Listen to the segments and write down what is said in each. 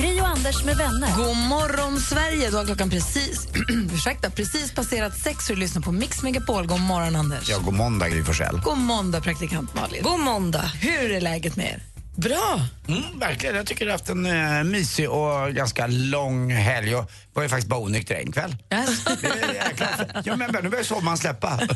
Gri och Anders med vänner. God morgon, Sverige! Då har klockan precis, ursäkta, precis passerat sex och du lyssnar på Mix Megapol. God morgon, Anders. Ja, god måndag, Gry Forssell. God måndag, praktikant Malin. God måndag. Hur är läget med er? Bra. Mm, verkligen. Jag tycker jag har haft en uh, mysig och ganska lång helg och var ju faktiskt bara onykter en kväll. Yes. Jäkla... Ja, men nu börjar sommaren släppa.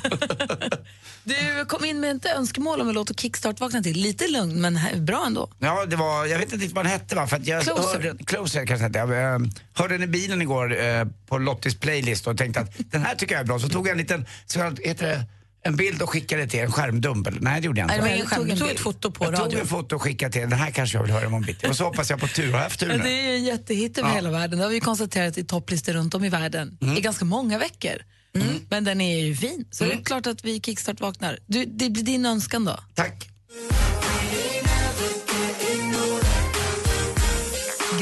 Du kom in med ett önskemål om en låt att kickstart vakna till. Lite lugn, men bra ändå. ja, det var, jag vet inte vad den hette va? För jag Closer. Hörde, closer kanske hette. Jag uh, hörde den i bilen igår uh, på Lottis playlist och tänkte att den här tycker jag är bra. Så tog jag en liten, så jag, heter det, en bild och skickade till en skärmdump. Nej, det gjorde jag inte. Nej, skärm, tog, en tog ett foto på jag tog radio. en foto och skickade till den här kanske jag vill höra imorgon bitti. Och så hoppas jag på tur. Har jag haft tur Ja, nu? det är ju en jättehit över Ja. hela världen. Det har vi konstaterat i topplistor runt om i världen i ganska många veckor. Men den är ju fin, så det är klart att vi kickstart vaknar. Du, det blir din önskan då? Tack.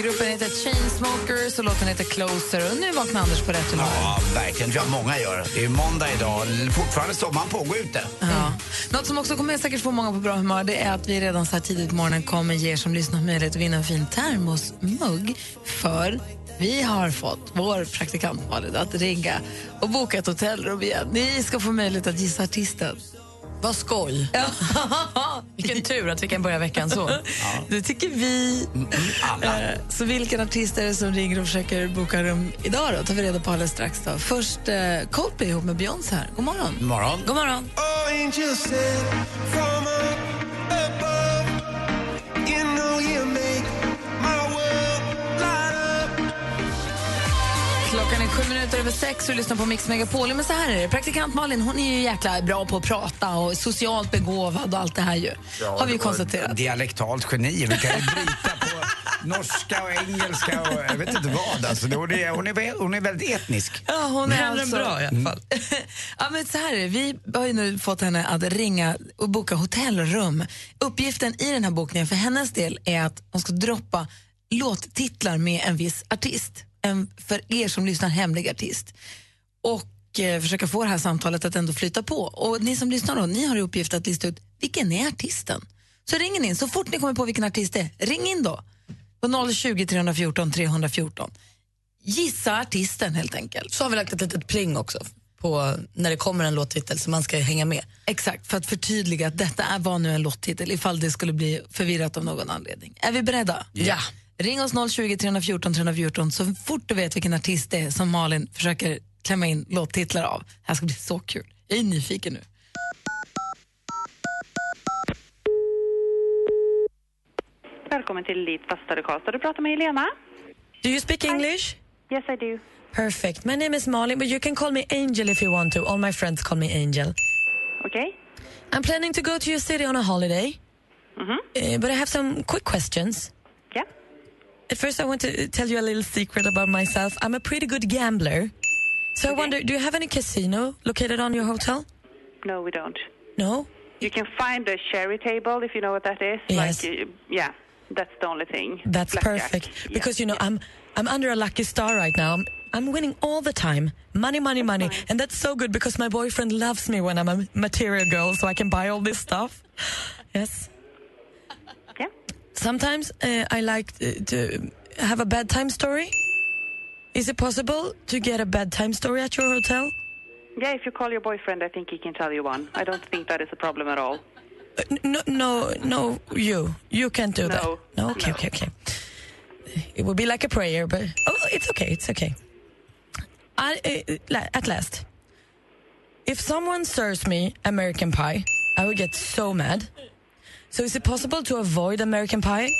Gruppen heter Chainsmokers och låten heter Closer. Och nu vaknar Anders på rätt humör. Ja, verkligen. jag många gör. Det är måndag idag. Fortfarande sommaren pågår ute. Ja. Något som också kommer säkert få många på bra humör det är att vi redan så här tidigt på morgonen kommer ge er som lyssnar möjlighet att vinna en fin termosmugg. För vi har fått vår praktikant Malin att ringa och boka ett hotellrum igen. Ni ska få möjlighet att gissa artisten. Vad skoj. Vilken tur att vi kan börja veckan så. Det tycker vi. Alla. Eh, Så vilken artist är det som ringer och försöker boka rum idag då? tar vi reda på alldeles strax. Då. Först eh, Coldplay ihop med Beyoncé här. God morgon. Morgon. God morgon. Klockan är minuter över sex och lyssnar på Mix Megapol. Men så här är det, praktikant Malin hon är ju jäkla bra på att prata och socialt begåvad och allt det här ju. har vi ju konstaterat. Dialektalt geni. Vi kan ju bryta på norska och engelska och jag vet inte vad. Alltså, det- hon, är, hon, är, hon är väldigt etnisk. Ja, hon är alltså... bra i alla fall. ja, men så här är det. Vi har ju nu fått henne att ringa och boka hotellrum. Uppgiften i den här bokningen för hennes del är att hon ska droppa låttitlar med en viss artist. En för er som lyssnar hemlig artist. Och eh, försöka få det här samtalet att ändå flyta på. Och ni som lyssnar då, ni har i uppgift att lista ut vilken är artisten. Så ring in, så fort ni kommer på vilken artist det är, ring in då. På 020 314 314. Gissa artisten helt enkelt. Så har vi lagt ett litet pling också på när det kommer en låttitel så man ska hänga med. Exakt, för att förtydliga att detta är, var nu en lottitel ifall det skulle bli förvirrat av någon anledning. Är vi beredda? Ja. Ring oss 020 314 314 så fort du vet vilken artist det är som Malin försöker klämma in låttitlar av. Det här ska bli så kul. Jag är nyfiken nu. Välkommen till Elite Fastare Karlstad. Du pratar med Helena. Do you speak English? Yes, I do. Perfect. My name is Malin, but you can call me Angel if you want to. All my friends call me Angel. Okay. I'm planning to go to your city on a holiday, uh, but I have some quick questions. Yeah. At first, I want to tell you a little secret about myself. I'm a pretty good gambler. So I wonder, do you have any casino located on your hotel? No, we don't. No? You can find a sherry table if you know what that is. Yes. Like, yeah, that's the only thing. That's Blackjack. perfect. Yeah. Because, you know, I'm I'm under a lucky star right now. I'm, I'm winning all the time. Money, money, money. And that's so good because my boyfriend loves me when I'm a material girl so I can buy all this stuff. Yes. Sometimes uh, I like uh, to have a bedtime story. Is it possible to get a bedtime story at your hotel? Yeah, if you call your boyfriend, I think he can tell you one. I don't think that is a problem at all. Uh, No, no, no, you. You can't do that. No. No, okay, No. okay, okay. It would be like a prayer, but oh, it's okay, it's okay. I, uh, at last, if someone serves me American pie, I would get so mad. So is it possible to avoid American pie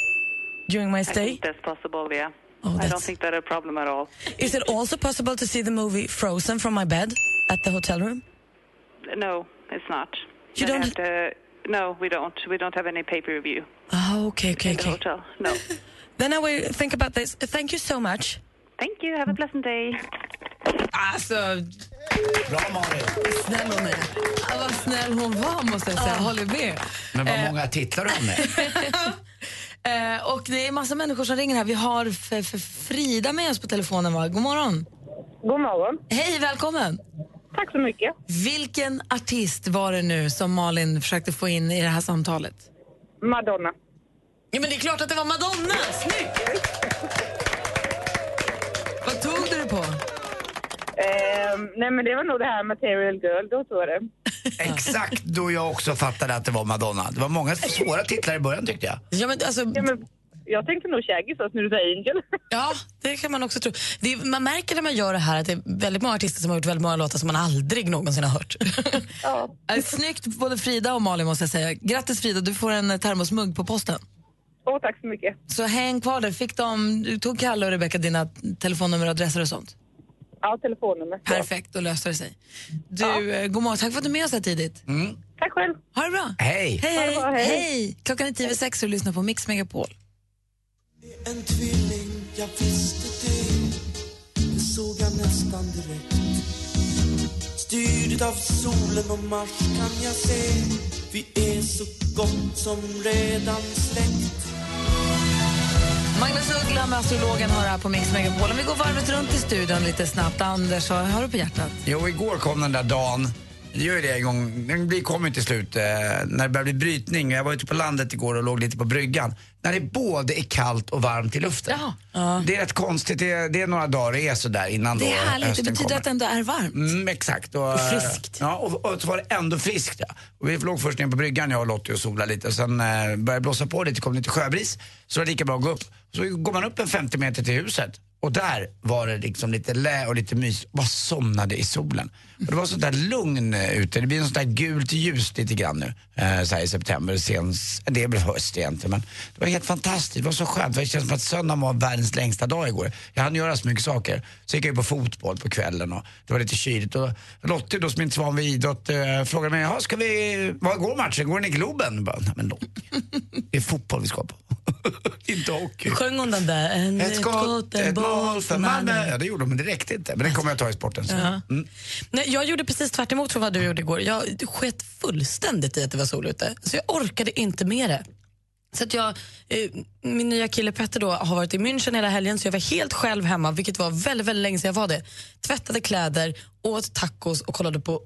during my I stay? think that's possible, yeah. Oh, I don't think that's a problem at all. Is it also possible to see the movie Frozen from my bed at the hotel room? No, it's not. You Then don't- to, no, we don't. We don't have any pay-per view Oh, ah, okay, okay, in the hotel. No. Then I will think about this. Thank you so much. Thank you. Have a pleasant day. Alltså, Bra Malin. snäll hon är. Ja, vad snäll hon var, måste jag säga. Håller med. Men vad många titlar har med. Eh, och det är massa människor som ringer här. Vi har F- F- Frida med oss på telefonen. Va? God morgon. God morgon. Hej, välkommen. Tack så mycket. Vilken artist var det nu som Malin försökte få in i det här samtalet? Madonna. Ja, men det är klart att det var Madonna! Snyggt! Tog du det på? Ehm, nej, men det var nog det här Material Girl, då tror jag det. Exakt då jag också fattade att det var Madonna. Det var många svåra titlar i början tyckte jag. Ja, men alltså, Ja, men jag tänkte nog Shaggy först när du sa Angel. ja, det kan man också tro. Det är, man märker när man gör det här att det är väldigt många artister som har gjort väldigt många låtar som man aldrig någonsin har hört. ja. Snyggt både Frida och Malin måste jag säga. Grattis Frida, du får en termosmugg på posten. Åh, tack så mycket. Så häng kvar där. Fick de, du tog Kalle och Rebecca dina telefonnummer och adresser och sånt? Ja, telefonnummer. Perfekt, då löste det sig. Du, eh, god morgon. Tack för att du är med oss här tidigt. Tack själv. Ha det bra. Hej! Hej, hej. bra, hej. hej. Klockan är tio över sex och du lyssnar på Mix Megapol. En tvilling, jag visste det Det såg jag nästan direkt Styrd av solen och Mars kan jag se Vi är så gott som redan släkt Magnus Uggla med astrologen har här på Mix Megapol. Om vi går varvet runt i studion lite snabbt. Anders, vad har du på hjärtat? Jo, igår kom den där dagen. Det gör ju det en gång. Den blir- kommer ju till slut eh, när det börjar bli brytning. Jag var ute på landet igår och låg lite på bryggan. När det både är kallt och varmt i luften. Det är rätt konstigt. Det är, det är några dagar det är sådär innan Det då är härligt, det hösten betyder kommer. att det ändå är varmt. Mm, exakt. Och, Och friskt. Ja, och, och så var det ändå friskt. Ja. Och vi låg först ner på bryggan, jag och Lottie, och solade lite. Och sen eh, började det blåsa på lite, kom lite sjöbris. Så det var lika bra att gå upp. Så går man upp en 50 meter till huset. Och där var det liksom lite lä och lite mys. Bara somnade i solen. Det var sånt där lugn eh, ute. Det blir sånt där gult ljus lite grann nu. Eh, så här i september. Sen, det är väl höst egentligen. Men det var helt fantastiskt. Det var så skönt. För det känns som att söndagen var världens längsta dag igår. Jag hann göra så mycket saker. Så gick jag på fotboll på kvällen och det var lite kyligt. Och Lottie då som inte så van vid idrott eh, frågade mig, "Jaha, ska vi, vad går matchen? Går den i Globen? Jag Bara, Nej men Lottie, det är fotboll vi ska på. inte hockey. Sjöng hon den där? En, Ett skott, ett mål för Malmö. Ja, det gjorde de, men det räckte inte. Men det kommer jag ta i sporten sen. Ja. Mm. Nej, jag gjorde precis tvärt emot från vad du gjorde igår. Jag sket fullständigt i att det var sol ute. Så jag orkade inte med det. Så att jag, eh, min nya kille Petter då har varit i München hela helgen så jag var helt själv hemma, vilket var väldigt, väldigt länge sedan jag var det. Tvättade kläder, åt tacos och kollade på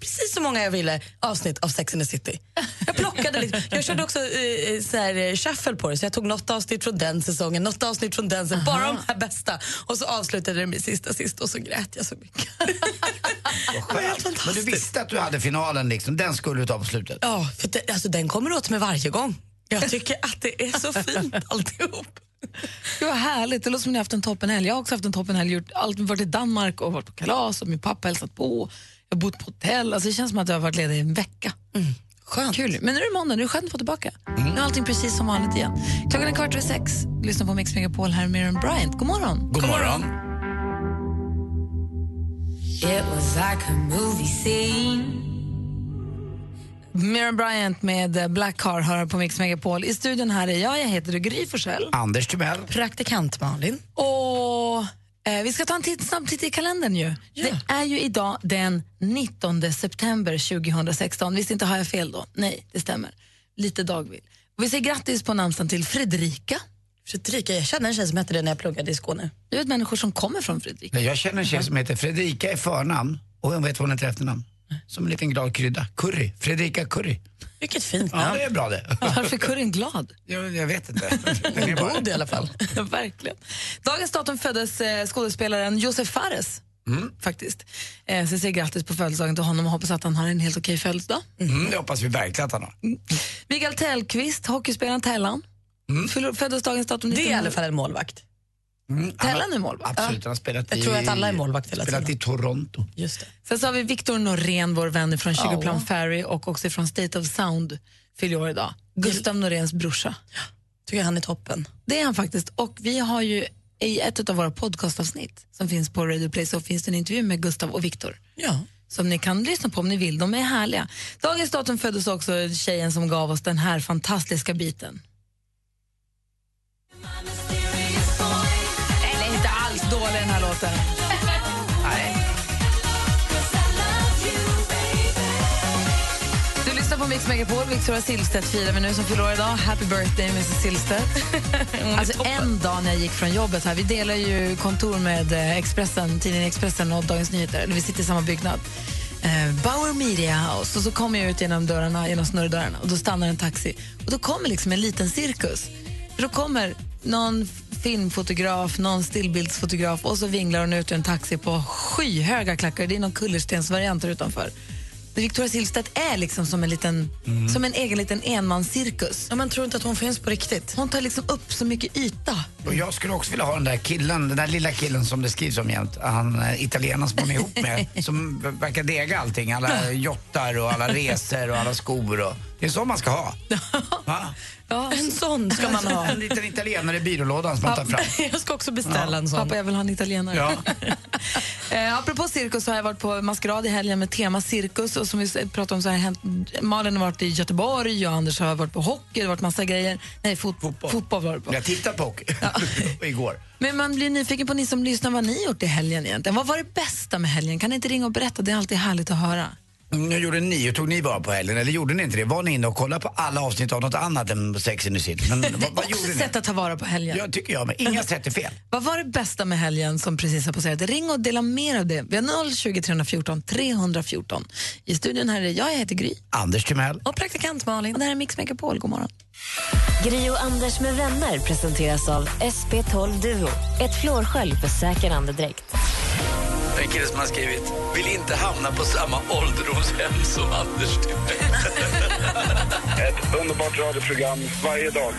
precis så många jag ville avsnitt av Sex and the City. Jag plockade lite. Jag körde också eh, så här, eh, shuffle på det, så jag tog något avsnitt från den säsongen, något avsnitt från den, säsongen, bara de här bästa. Och så avslutade det med sista sist och så grät jag så mycket. Vad skönt. Men du visste att du hade finalen liksom, den skulle du ta på slutet? Ja, för det, alltså, den kommer åt mig varje gång. Jag tycker att det är så fint alltihop. Det var härligt. Det låter som ni har haft en toppenhelg. Jag har också haft en toppenhelg. Gjort allt, varit i Danmark och varit på kalas och min pappa hälsat på. Jag har bott på hotell. Alltså, det känns som att jag har varit ledig i en vecka. Skönt. Kul. Men nu är det måndag, nu är det skönt att få tillbaka. Nu är allting precis som vanligt igen. Klockan är kvart över sex. Lyssna på Mix Megapol här med Miriam Bryant. God morgon. God morgon. It was like a movie scene Miriam Bryant med eh, Black Car hör på Mix Megapol. I studion här är jag, jag heter Gry Forssell. Anders Timell. Praktikant Malin. Och vi ska ta en titt, snabb titt i kalendern ju. Det är ju idag den 19 september 2016. Visst inte har jag fel då? Nej, det stämmer. Lite dagvill. Vi säger grattis på namnsdagen till Fredrika. Fredrika, jag känner en tjej som hette det när jag pluggade i Skåne. Du vet människor som kommer från Fredrika. Nej, Jag känner en tjej som heter Fredrika i förnamn och jag vet vad hon heter efternamn. Som en liten glad krydda. Curry. Fredrika Curry. Vilket fint Ja, det är bra det. Varför är curryn glad? Jag, jag vet inte. Den är bara- God i alla fall. Verkligen. Dagens datum föddes eh, skådespelaren Josef Fares. Faktiskt. Eh, så jag säger grattis på födelsedagen till honom och hoppas att han har en helt okej födelsedag. Mm, det hoppas vi verkligen att han har. Mikael Tellqvist, hockeyspelaren Tellan. Mm. Föddes dagens datum Det är i 1900. alla fall en målvakt. Mm, Tellan är målvakt. Absolut, han har spelat Jag i, tror att alla är målvakt hela spelat tiden. i Toronto. Just det. Sen så har vi Victor Norén, vår vän från 20 Ja. Plum Ferry och också från State of Sound, fyller år idag. Gustav Noréns brorsa. Tycker han är toppen. Det är han faktiskt. Och vi har ju i ett av våra podcastavsnitt som finns på Radio Play så finns det en intervju med Gustav och Victor. Ja. som ni kan lyssna på om ni vill. De är härliga. Dagens datum föddes också tjejen som gav oss den här fantastiska biten. Låten. Nej. Du lyssnar på Mix Megapol. Victoria Silvstedt firar vi nu som fyller idag. Happy birthday, Mrs Silvstedt. alltså en dag när jag gick från jobbet här, vi delar ju kontor med eh, Expressen, tidningen Expressen och Dagens Nyheter. Vi sitter i samma byggnad. Eh, Bauer Media House. Och så kommer jag ut genom dörrarna, genom snurrdörrarna och då stannar en taxi. Och då kommer liksom en liten cirkus. För då kommer någon filmfotograf, någon stillbildsfotograf och så vinglar hon ut ur en taxi på skyhöga klackar. Det är någon kullerstensvariant här utanför. Victoria Silvstedt är liksom som en, liten, som en egen liten enmanscirkus. Ja, man tror inte att hon finns på riktigt. Hon tar liksom upp så mycket yta. Och jag skulle också vilja ha den där killen, den där lilla killen som det skrivs om jämt. Han eh, italienaren som hon är ihop med, som verkar dega allting. Alla jottar och alla resor och alla skor. Och, det är så man ska ha. Va? Ja, En sån ska man ha. En liten italienare i byrålådan som man tar fram. Jag ska också beställa en sån. Pappa, jag vill ha en italienare. Ja. eh, apropå cirkus så har jag varit på maskerad i helgen med tema cirkus. Och som vi pratade om så har hänt, Malin har varit i Göteborg och Anders har varit på hockey. Det har varit massa grejer. Nej, fot Fotboll. fotboll var det på. Jag tittade på hockey igår. Men man blir nyfiken på ni som lyssnar vad ni gjort i helgen egentligen. Vad var det bästa med helgen? Kan ni inte ringa och berätta? Det är alltid härligt att höra. Jag gjorde ni och tog ni bara på helgen, eller gjorde ni inte det? Var ni inne och kollade på alla avsnitt av något annat än Sex and the City? Men Det vad, är också ett sätt att ta vara på helgen. Ja, tycker jag, men inga sätt är fel. Vad var det bästa med helgen som precis har passerat? Ring och dela mer av det. Vi har 020 314 314. I studion här är jag, jag heter Gry. Anders Timell. Och praktikant Malin. Och det här är Mix Megapol. God morgon. Gri och Anders med vänner presenteras av SP12 Duo. Ett flårskölj för säker andedräkt. En kille som har skrivit Vill inte hamna på samma ålderdomshem som Anders Ett underbart radioprogram varje dag.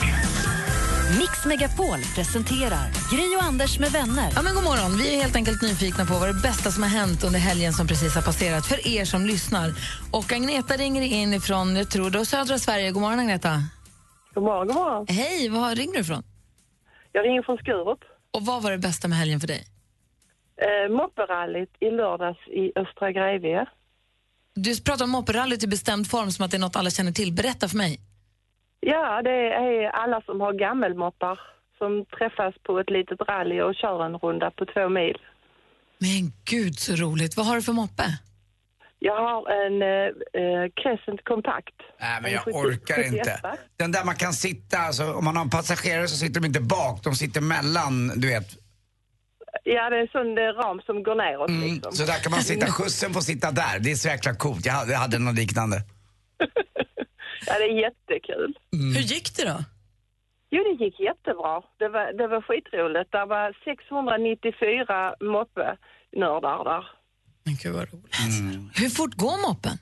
Mix Megapol presenterar Gri och Anders med vänner. Ja, men god morgon. Vi är helt enkelt nyfikna på vad det bästa som har hänt under helgen som precis har passerat för er som lyssnar. Och Agneta ringer in ifrån, jag tror det södra Sverige. God morgon Agneta. God morgon, god morgon. Hej, var ringer du ifrån? Jag ringer från Skurup. Och vad var det bästa med helgen för dig? Eh, Mopperallyt i lördags i Östra Grevie. Du pratar om mopperallyt i bestämd form som att det är något alla känner till. Berätta för mig. Ja, det är alla som har gammelmoppar som träffas på ett litet rally och kör en runda på två mil. Men gud så roligt. Vad har du för moppe? Jag har en eh, eh, Crescent Compact. Nej, men En jag 70 orkar inte. 71. Den där man kan sitta, alltså, om man har en passagerare så sitter de inte bak, de sitter mellan, du vet. Ja, det är en sån eh, ram som går neråt Mm, liksom. så där kan man sitta, skjutsen får sitta där. Det är så jäkla coolt. Jag hade, jag hade något liknande. Ja, det är jättekul. Hur gick det då? Jo, det gick jättebra. Det var, det var skitroligt. Det var 694 moppe-nördar där. Men gud vad roligt. Hur fort går moppen?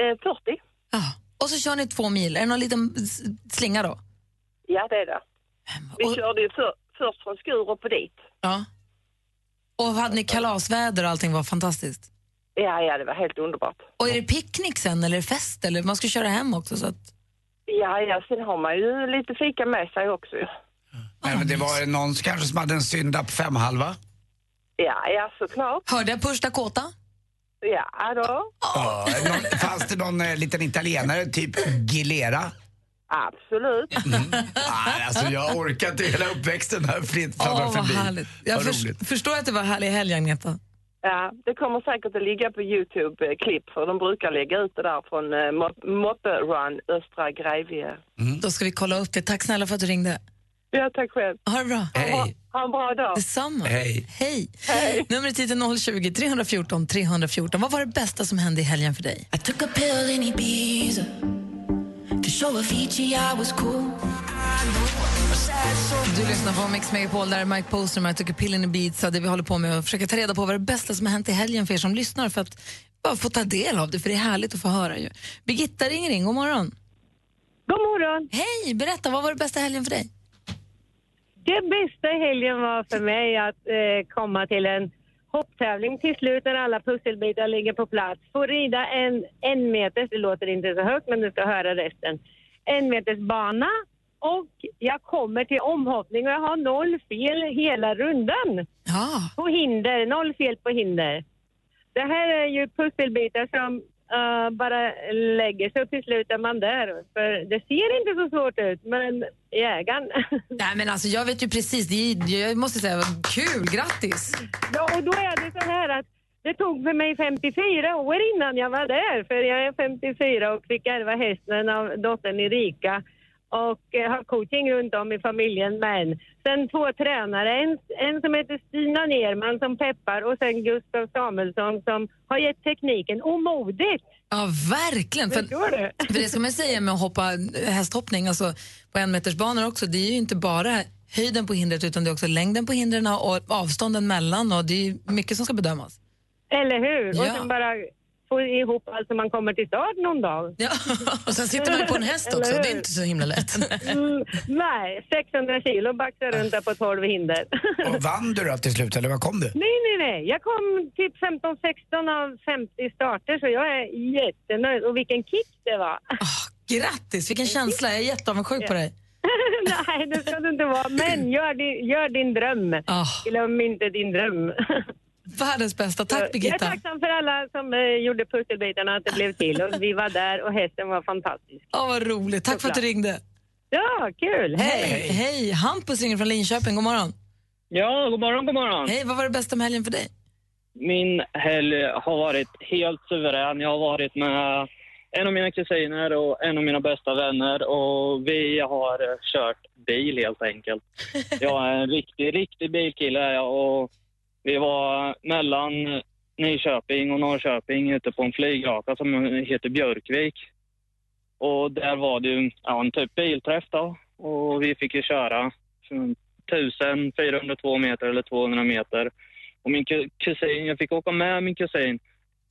Eh, 40. Ja. Och så kör ni två mil. Är det någon liten slinga då? Ja, det är det. Vi Och- körde ju för, först från Skurup och dit. Ja. Och hade ni kalasväder och allting var fantastiskt? Ja, ja, det var helt underbart. Och är det picknick sen eller fest eller man ska köra hem också så att... Ja, ja, sen har man ju lite fika med sig också ju. Men, men det var någon kanske som hade en synda på femhalva. Ja, ja, såklart. Hörde jag Push Dakota? Ja, då. Ja, någon, fanns det någon eh, liten italienare, typ Gilera? Absolut. Nej, alltså jag orkar inte hela uppväxten här fritt fladdrar vad förbi. härligt. Jag roligt. förstår att det var härlig helg, Agneta. Ja, det kommer säkert att ligga på Youtube-klipp för de brukar lägga ut det där från eh, Mop- Moppe Run Östra Grevie. Då ska vi kolla upp det. Tack snälla för att du ringde. Ja, tack själv. Ha det bra. Hej. Ha en bra dag. Detsamma. Hej. Hej. Numret hit är 020 314 314. Vad var det bästa som hände i helgen för dig? I took a pill in Ibiza Du lyssnar på Mix Megapol, där är Mike Poster med I took a pill in Ibiza. Det vi håller på med att försöka ta reda på vad det bästa som har hänt i helgen för er som lyssnar för att bara få ta del av det, för det är härligt att få höra ju. Birgitta ringer in, god morgon. God morgon. Hej, berätta, vad var det bästa helgen för dig? Det bästa i helgen var för mig att eh, komma till en hopptävling till slut när alla pusselbitar ligger på plats. Få rida en en meters, det låter inte så högt men du ska höra resten, en meters bana och jag kommer till omhoppning och jag har noll fel hela rundan. Ja. På hinder, noll fel på hinder. Det här är ju pusselbitar som eh, bara lägger sig och till slut är man där. För det ser inte så svårt ut, men jägaren... Nej, men alltså, jag vet ju precis, det jag måste säga, kul, grattis! Ja, och då är det så här att det tog för mig 54 år innan jag var där. För jag är 54 och fick ärva hästen av dottern Erika och eh, har coaching runt om i familjen. Men sen två tränare, en, en som heter Stina Nerman som peppar och sen Gustav Samuelsson som har gett tekniken. Och modigt! Ja, verkligen. För, för det ska man säga med att hoppa hästhoppning, alltså på enmetersbanor också, det är ju inte bara höjden på hindret utan det är också längden på hindren och avstånden mellan och det är mycket som ska bedömas. Eller hur? Och Ja. sen bara ihop allt så man kommer till start någon dag. Och sen sitter man på en häst också, det är inte så himla lätt. Mm, nej, 600 kilo baxar runt där på 12 hinder. Och vann du då till slut, eller vad kom du? nej, nej, nej. Jag kom typ 15-16 av 50 starter så jag är jättenöjd. Och vilken kick det var. Grattis, vilken känsla. Jag är jätteavundsjuk på dig. nej, det ska du inte vara. Men gör din, gör din dröm. Glöm inte din dröm. Världens bästa. Tack Jag är Birgitta. tacksam för alla som eh, gjorde pusselbitarna att det blev till. Och vi var där och hästen var fantastisk. Ja, vad roligt. Tack för att du ringde. Ja, kul. Hej! Hej. Hej. Hampus ringer från Linköping. God morgon. Ja, god morgon, god morgon. Hej, vad var det bästa med helgen för dig? Min helg har varit helt suverän. Jag har varit med en av mina kusiner och en av mina bästa vänner och vi har kört bil helt enkelt. Jag är en riktig, riktig bilkille och vi var mellan Nyköping och Norrköping ute på en flygraka som heter Björkvik. Och där var det ju ja, en typ bilträff då och vi fick ju köra 1402 meter eller 200 meter. Och min kusin, jag fick åka med min kusin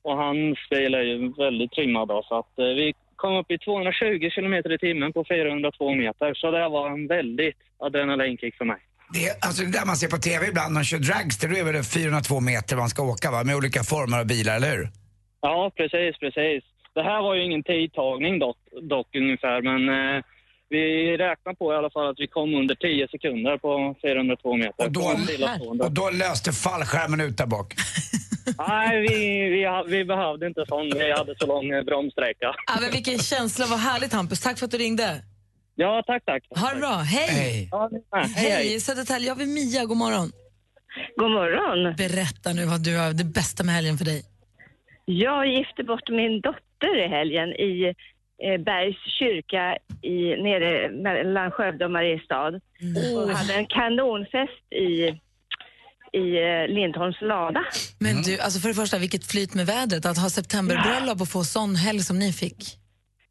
och hans bil är ju väldigt trimmad då, så att eh, vi kom upp i 220 kilometer i timmen på 402 meter. Så det var en väldigt adrenalinkick för mig. Det, alltså det där man ser på TV ibland när man kör dragster, då är väl det 402 meter man ska åka va? Med olika former av bilar, eller hur? Ja, precis, precis. Det här var ju ingen tidtagning dock, dock ungefär, men eh, vi räknar på i alla fall att vi kom under 10 sekunder på 402 meter. Och då, och då löste fallskärmen ut där bak. Nej, vi, vi, vi behövde inte sån. Vi hade så lång eh, bromssträcka. Ja, men vilken känsla, vad härligt Hampus. Tack för att du ringde. Ja, tack, tack. Ha det bra. Hej! Hej. Ja, hej, Hej, hej. Södertälje. Jag vill Mia, god morgon. God morgon. Berätta nu vad du har det bästa med helgen för dig. Jag gifte bort min dotter i helgen i eh, Bergs kyrka i, nere mellan Skövde och Mariestad. Och hade en kanonfest i, i eh, Lindholms lada. Men du, alltså för det första, vilket flyt med vädret. Att ha septemberbröllop och få sån helg som ni fick.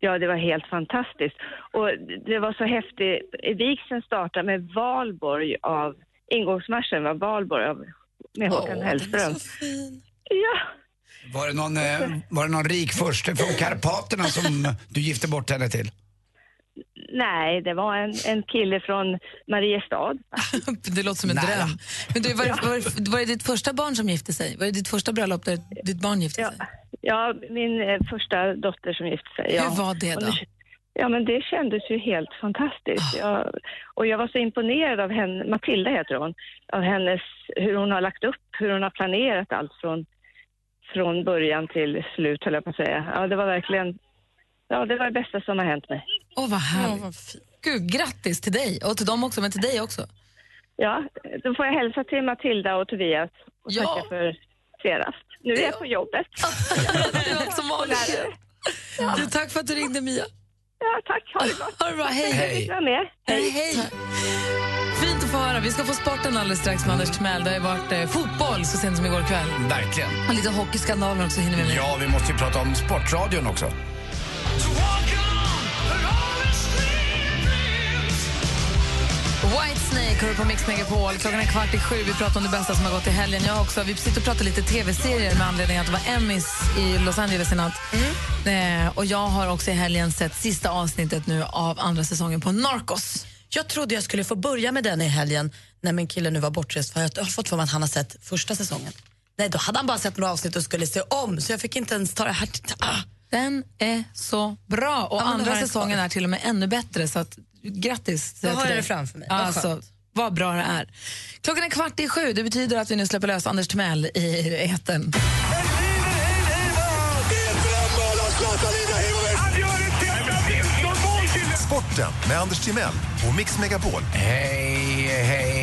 Ja, det var helt fantastiskt. Och det var så häftigt. Vigseln startade med Valborg av, ingångsmarschen var Valborg av, med Håkan Hellström. Ja, Var det någon, eh, var det någon rik furste från Karpaterna som du gifte bort henne till? nej, det var en, en kille från Mariestad. Det låter som en dröm. Men du, var, det, var, det, var det ditt första barn som gifte sig? Var det ditt första bröllop där ditt barn gifte sig? Ja, min eh, första dotter som gifte sig. Ja. Hur var det då? Ja, men det kändes ju helt fantastiskt. Jag, och jag var så imponerad av henne, Matilda heter hon, av hennes, hur hon har lagt upp, hur hon har planerat allt från, från början till slut, höll jag på att säga. Ja, det var verkligen, ja, det var det bästa som har hänt mig. Åh, vad härligt. Gud, grattis till dig och till dem också, men till dig också. Ja, då får jag hälsa till Matilda och Tobias och Ja. tacka för senast. Nu är jag på jobbet. Det var som vanligt. Du, tack för att du ringde, Mia. Ja, tack. Ha det gott. Ha det bra. Hej. Hej. Hej. Hej. Fint att få höra. Vi ska få sporten alldeles strax med Anders Timell. Det har ju varit eh, fotboll så sent som igår kväll. Verkligen. Och lite hockeyskandaler också hinner vi med. Ja, vi måste ju prata om Sportradion också. Whitesnake hör på Mix Megapol. Klockan är kvart i sju. Vi pratar om det bästa som har gått i helgen. Jag också. Vi sitter och pratar lite tv-serier med anledning att det var Emmys i Los Angeles i natt. Eh, och jag har också i helgen sett sista avsnittet nu av andra säsongen på Narcos. Jag trodde jag skulle få börja med den i helgen när min kille nu var bortrest för jag har fått för mig att han har sett första säsongen. Nej, då hade han bara sett några avsnitt och skulle se om så jag fick inte ens ta det här. Ah. Den är så bra. Och Ja, andra säsongen är till och med ännu bättre. Så att, grattis Då har jag det framför mig. Alltså. Vad bra det är. Klockan är kvart i sju. Det betyder att vi nu släpper lös Anders Timell i etern. Sporten med Anders Timell och Mix Megapol. Hej, hej,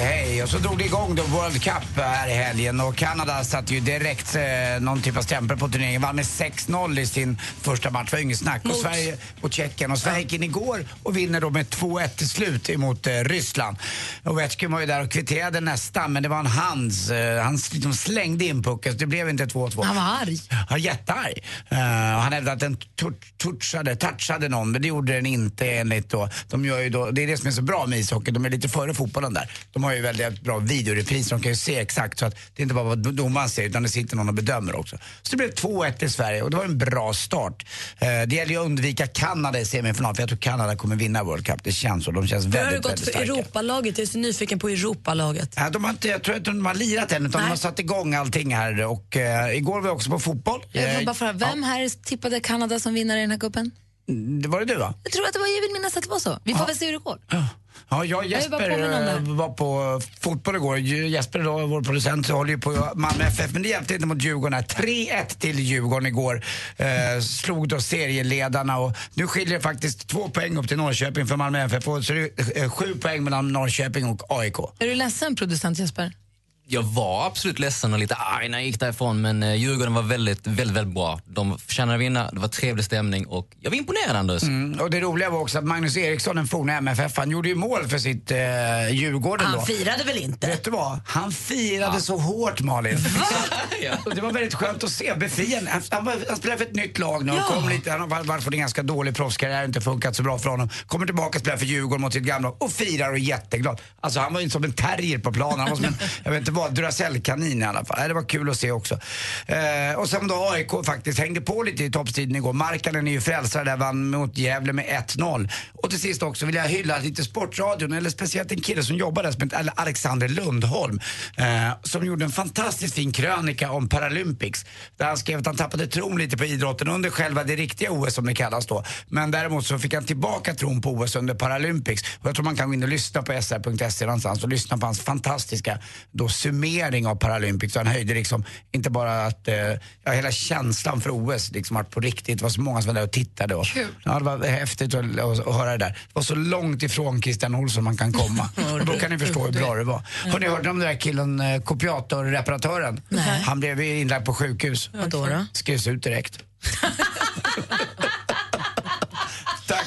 hej. Och så drog det igång då World Cup här i helgen och Kanada satte ju direkt eh, någon typ av stämpel på turneringen. Vann med 6-0 i sin första match. Var inget snack. Och Mot? Sverige och Tjeckien. Och Sverige gick in igår och vinner då med 2-1 till slut emot eh, Ryssland. Ovechkin var ju där och kvitterade nästan men det var en hands. Eh, han liksom slängde in pucken så det blev inte 2-2. Han var arg. Han var jättearg. Uh, han hävdade att den touch- touchade, touchade någon, men det gjorde den inte enligt då. De gör ju då. Det är det som är så bra med ishockey, de är lite före fotbollen där. De har ju väldigt bra videorepriser, de kan ju se exakt så att det är inte bara vad domaren ser utan det sitter någon och bedömer också. Så det blev 2-1 till Sverige och det var en bra start. Uh, det gäller ju att undvika Kanada i semifinal för jag tror Kanada kommer vinna World Cup. Det känns så, de känns Hur har det väldigt, gått väldigt för starka. Europalaget? Jag är så nyfiken på Europalaget. Ja, de har inte, jag tror inte de har lirat än utan de har satt igång allting här och uh, igår var jag också på fotboll. Jag Eh, bara fråga, vem här tippade Kanada som vinnare i den här cupen? det var det du va? Jag tror att det var, jag vill minnas att det var så. Vi får Ja. väl se hur det går. Ja, jag och Jag bara Jesper eh, var på fotboll igår. Jesper då, vår producent, så håller ju på Malmö FF, men det hjälpte inte mot Djurgården. här. 3-1 till Djurgården igår. Eh, slog då serieledarna och nu skiljer det faktiskt två poäng upp till Norrköping för Malmö FF. Och så är det eh, sju poäng mellan Norrköping och AIK. Är du ledsen, producent Jesper? Jag var absolut ledsen och lite arg när jag gick därifrån men eh, Djurgården var väldigt, väldigt, väldigt bra. De förtjänade att vinna, det var trevlig stämning och jag var imponerad Anders. Mm, och det roliga var också att Magnus Eriksson, den forna MFF, han gjorde ju mål för sitt eh, Djurgården Han då. firade väl inte? Vet du vad? Han firade så hårt Malin. Och det var väldigt skönt att se. Befriande. Han, han, spelar för ett nytt lag nu. och Kom lite, han har varit på en ganska dålig proffskarriär, inte funkat så bra för honom. Kommer tillbaka och spelar för Djurgården mot sitt gamla och firar och är jätteglad. Alltså han var ju som en terrier på planen. Han var som en, jag vet inte vad, Duracellkanin i alla fall. Det var kul att se också. Eh, och sen då AIK faktiskt hängde på lite i toppstriden igår. Markkanen är ju frälsare där, vann mot Gävle med 1-0. Och till sist också vill jag hylla lite Sportradion, eller speciellt en kille som jobbar där som heter Alexander Lundholm. Eh, som gjorde en fantastiskt fin krönika om Paralympics. Där han skrev att han tappade tron lite på idrotten under själva det riktiga OS som det kallas då. Men däremot så fick han tillbaka tron på OS under Paralympics. Och jag tror man kan gå in och lyssna på sr.se någonstans och lyssna på hans fantastiska då, summering av Paralympics. Han höjde liksom inte bara att, eh, ja, hela känslan för OS liksom var på riktigt. Det var så många som var där och tittade. Och, ja, det var häftigt att, att, att höra det där. Det var så långt ifrån Christian Olsson man kan komma. och då kan ni förstå hur bra det var. Har ni hört om den där killen, eh, kopiatorreparatören? Han blev inlagd på sjukhus. Vadå då? Skrevs ut direkt.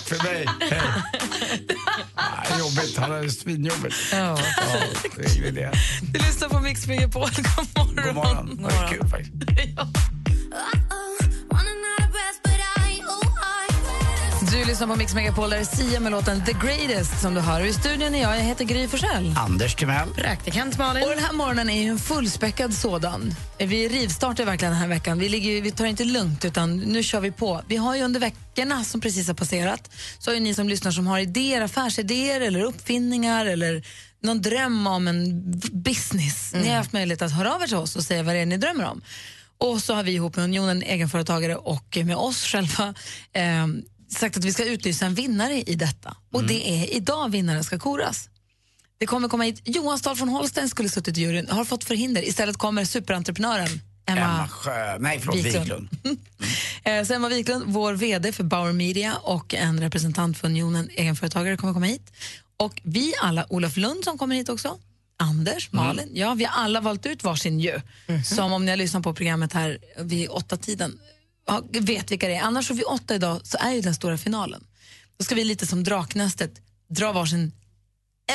Tack för mig. Hej. Nej, jobbigt. Han hade svinjobbigt. Ja. det är idé. Du lyssnar på Mix Megapol. God morgon. God morgon. Det var kul faktiskt. Du lyssnar på Mix Megapol, där är Sia med låten The Greatest som du hör. I studion är jag, jag heter Gry Forssell. Anders Timell. Praktikant Malin. Och den här morgonen är ju en fullspäckad sådan. Vi rivstartar verkligen den här veckan. Vi, ligger, vi tar inte lugnt, utan nu kör vi på. Vi har ju under veckorna som precis har passerat, så har ju ni som lyssnar som har idéer, affärsidéer eller uppfinningar eller någon dröm om en business. Ni har haft möjlighet att höra av er till oss och säga vad det är ni drömmer om. Och så har vi ihop med Unionen egenföretagare och med oss själva eh, sagt att vi ska utlysa en vinnare i detta. Och det är idag vinnaren ska koras. Det kommer komma hit, Johan Stahl från Holstein skulle suttit i juryn, har fått förhinder. Istället kommer superentreprenören Emma, Emma Sjö... Nej, förlåt. Wiklund. Wiklund. Eh, så Emma Wiklund, vår VD för Bauer Media och en representant för Unionen egenföretagare kommer komma hit. Och vi alla, Olof Lund som kommer hit också, Anders, Malin, ja, vi har alla valt ut varsin ju. Som om ni har lyssnat på programmet här vid åtta tiden vet vilka det är. Annars så vid åtta idag så är ju den stora finalen. Då ska vi lite som Draknästet dra varsin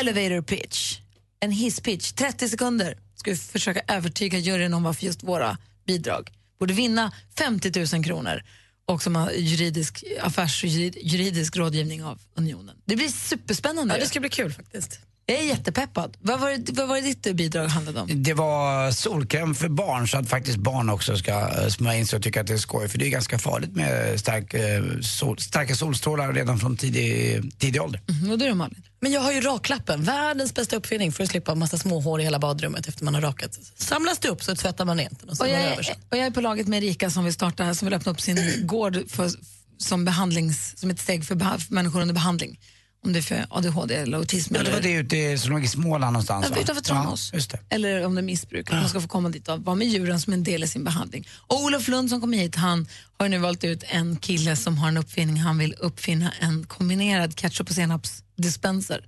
elevator pitch. En hisspitch, 30 sekunder. Ska vi försöka övertyga juryn om varför just våra bidrag borde vinna 50 000 kronor och som har juridisk, affärs och juridisk rådgivning av Unionen. Det blir superspännande. Ja, det ska bli kul faktiskt. Jag är jättepeppad. Vad var, det, vad var det ditt bidrag handlade om? Det var solkräm för barn så att faktiskt barn också ska eh, smörja in sig och tycka att det är skoj. För det är ganska farligt med stark, eh, sol, starka solstrålar redan från tidig, tidig ålder. Mm, och du då Malin? Men jag har ju raklappen, världens bästa uppfinning för att slippa massa små hår i hela badrummet efter man har rakat. Samlas det upp så tvättar man rent och Och är jag, är, och jag är på laget med Erika som vill starta, som vill öppna upp sin gård för, som, behandlings, som ett steg för, för människor under behandling. Om det är för ADHD eller autism. Ja, det var det ute som låg i Småland någonstans Ja, utanför Tranås. Ja, eller om det är missbruk. Att man ska få komma dit och vara med djuren som en del i sin behandling. Och Olof Lund som kom hit, han har nu valt ut en kille som har en uppfinning. Han vill uppfinna en kombinerad ketchup och senapsdispenser.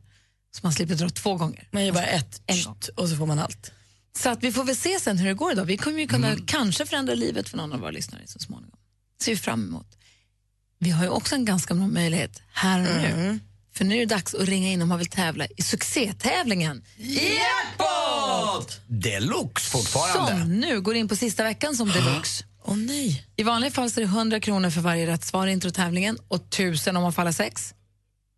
Så man slipper dra två gånger. Man gör bara ett En gång. och så får man allt. Så att vi får väl se sen hur det går idag. Vi kommer ju kunna kanske förändra livet för någon av våra lyssnare så småningom. ser vi fram emot. Vi har ju också en ganska bra möjlighet här och nu. För nu är det dags att ringa in om man vill tävla i succétävlingen Jackpot! Deluxe fortfarande. som nu går in på sista veckan som deluxe. Åh nej. I vanliga fall så är det 100 kronor för varje rätt svar i introtävlingen och 1000 om man faller sex.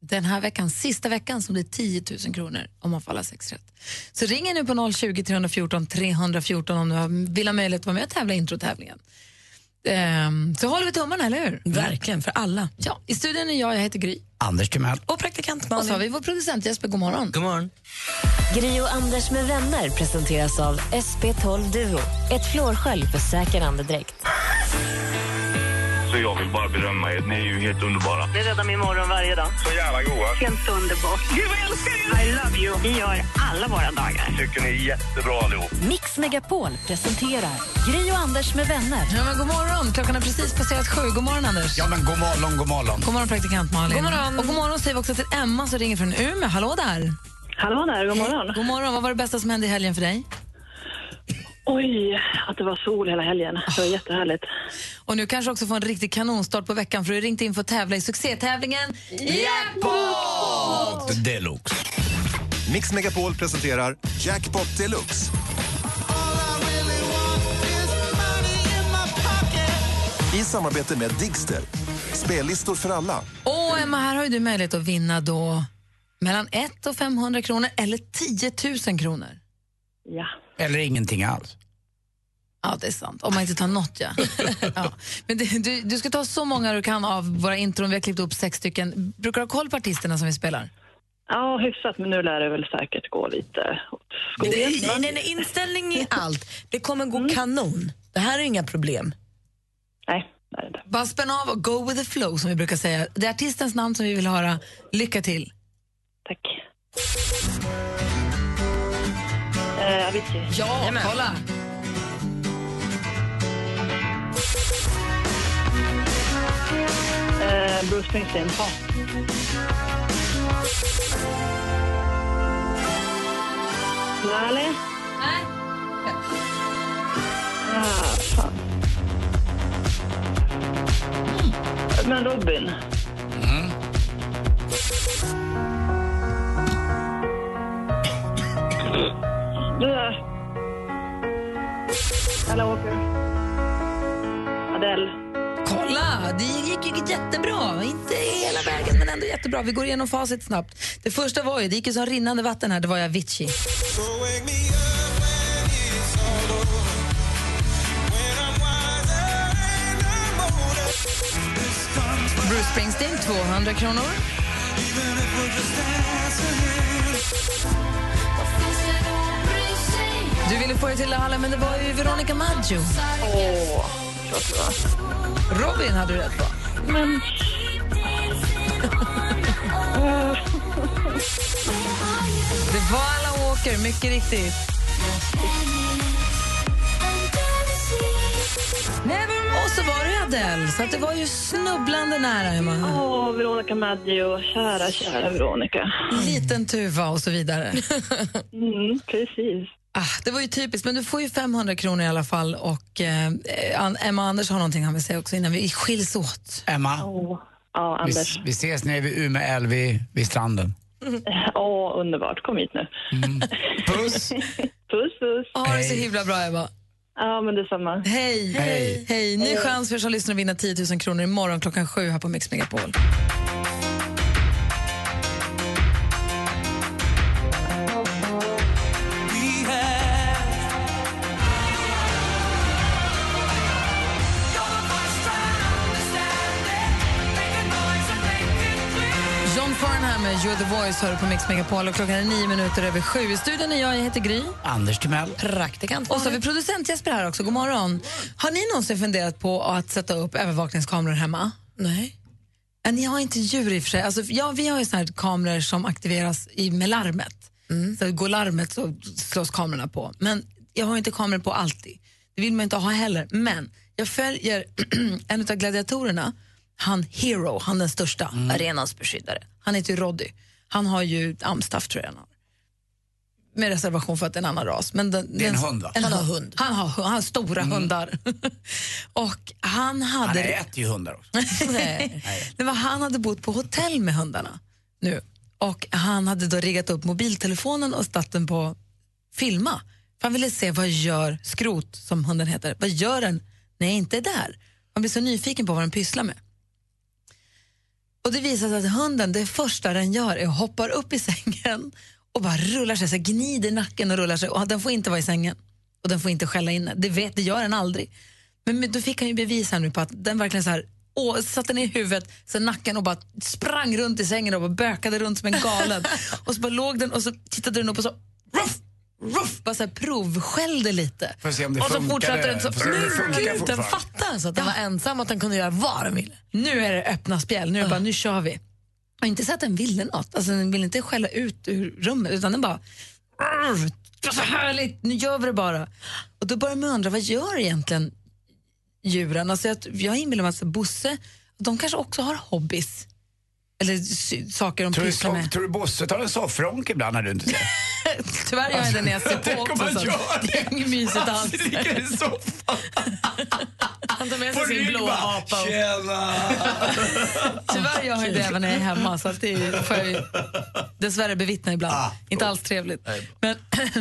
Den här veckan, sista veckan, som blir 10 000 kronor om man faller sex rätt. Så ring in nu på 020 314 314 om du har- vill ha möjlighet att vara med och tävla i introtävlingen. Ehm, så håller vi tummarna, eller hur? Verkligen, för alla. Ja, I studion är jag, jag heter Gry. Anders Timell. Och praktikant Och så har Malin. vi vår producent Jesper, god morgon. God morgon. Gri och Anders med vänner presenteras av SP12 Duo. Ett flårskölj för säker andedräkt. Så jag vill bara berömma er. Ni är ju helt underbara. Det räddar min morgon varje dag. Så jävla goa. Helt underbart. Gud, vad jag älskar er! I love you. Vi gör alla våra dagar. Tycker ni är jättebra allihop. Mix Megapol presenterar Gri och Anders med vänner. Ja, men god morgon, klockan är precis passerat sju. God morgon Anders. Ja men god morgon, god morgon. God morgon praktikant Malin. God morgon. Och god morgon säger vi också till Emma som ringer från Umeå. Hallå där. Hallå där, god morgon. God morgon. Vad var det bästa som hände i helgen för dig? Oj, att det var sol hela helgen. Det var jättehärligt. Och nu kanske också få en riktig kanonstart på veckan för du ringt in för att tävla i succétävlingen Jackpot! Deluxe. Mix Megapol presenterar Jackpot Deluxe. I samarbete med Digster. Spellistor för alla. Och Emma, här har ju du möjlighet att vinna då mellan 1 och 500 kronor eller 10 000 kronor. Ja. Eller ingenting alls. Ja, det är sant. Om man inte tar något, ja. ja. Men det, du, du ska ta så många du kan av våra intron. Vi har klippt upp sex stycken. Brukar du ha koll på artisterna som vi spelar? Ja, hyfsat, men nu lär det väl säkert gå lite åt skogen. Nej, nej, nej, inställning är allt. Det kommer gå kanon. Det här är inga problem. Nej, det är det inte. Bara spänn av och go with the flow, som vi brukar säga. Det är artistens namn som vi vill höra. Lycka till. Tack. Eh, Avicii. Ja, kolla! Eh, Bruce Springsteen. Nale? Nej. Ah, fan. Men Robin. Du där. Alla Walker. Adele. Kolla! Det gick ju jättebra. Inte hela vägen, men ändå jättebra. Vi går igenom facit snabbt. Det första var ju, det gick ju som rinnande vatten här, det var ju Avicii. Bruce Springsteen, 200 kronor. Du ville få det till alla, men det var ju Veronica Maggio. Åh, var. Robin hade du rätt på. Men... Det var alla Walker, mycket riktigt. Och så var det Adele, så det var ju snubblande nära, Emma. Åh, Veronica Maggio. Kära, kära Veronica. Liten tuva och så vidare. Mm, precis. Ah, det var ju typiskt, men du får ju 500 kronor i alla fall. Och eh, Emma Anders har någonting han vill säga också innan vi skiljs åt. Emma, Ja, vi, Anders. vi ses nere vid Umeå älv vid, vid stranden. Åh, underbart. Kom hit nu. Puss! puss, puss. Ha det så himla bra, Emma. Ja, men detsamma. Hej! Hej. Hej. Ny chans för er som lyssnar att vinna 10 000 kronor imorgon klockan sju här på Mix Megapol. You're the voice hör du på Mix Megapol och klockan är nio minuter över sju. I studion är jag, jag heter Gry. Anders Timell. Praktikant. Och så har vi producent Jesper här också. God morgon. Har ni någonsin funderat på att sätta upp övervakningskameror hemma? Nej. Ni har inte djur i och för sig. Alltså, ja, vi har ju såna här kameror som aktiveras i, med larmet. Så går larmet så slås kamerorna på. Men jag har inte kameror på alltid. Det vill man inte ha heller. Men jag följer en av gladiatorerna, han Hero, han den största, arenans beskyddare. Han heter ju Roddy. Han har ju amstaff tror jag han har. Med reservation för att det är en annan ras. Men den, Det är en den- hund, va? En Han har hund. Han har, han har stora hundar. och han hade... Han äter ju hundar också. Nej. Det var, han hade bott på hotell med hundarna nu och han hade då riggat upp mobiltelefonen och satt den på filma. För han ville se vad gör skrot, som hunden heter, vad gör den när jag inte är där? Han blir så nyfiken på vad den pysslar med. Och det visar sig att hunden, det första den gör är att hoppa upp i sängen och bara rullar sig, så gnider nacken och rullar sig. Och den får inte vara i sängen och den får inte skälla inne. Det, vet, det gör den aldrig. Men, men då fick han ju bevis här nu på att den verkligen så här, åh, satte ner huvudet, så nacken och bara sprang runt i sängen och bara bökade runt som en galen. och så bara låg den och så tittade den upp och så ruff, ruff, bara så här provskällde lite. Får se om det och så fortsatte den så, funkar Gud, den fattar alltså att den var ensam och att den kunde göra vad den ville. Nu är det öppna spjäll, nu är det bara, nu kör vi. Och inte så att den ville något, alltså den ville inte skälla ut ur rummet utan den bara "Arr, det var så härligt, nu gör vi det bara. Och då börjar man undra, vad gör egentligen djuren? Alltså jag, jag inbillar mig att Bosse, de kanske också har hobbys. Eller saker de Tror du, pysslar med. tror du Bosse tar en soffronk ibland när du inte ser? Tyvärr gör jag det när jag ser på också. Så. Det är inget mysigt alls. ligger i soffan. Han tar med sig sin rygg blå bara, apa. och- Tjena! Tyvärr gör jag ju det även när jag är hemma, så att det får jag ju dessvärre bevittna ibland. Ah, Inte alls trevligt. Men,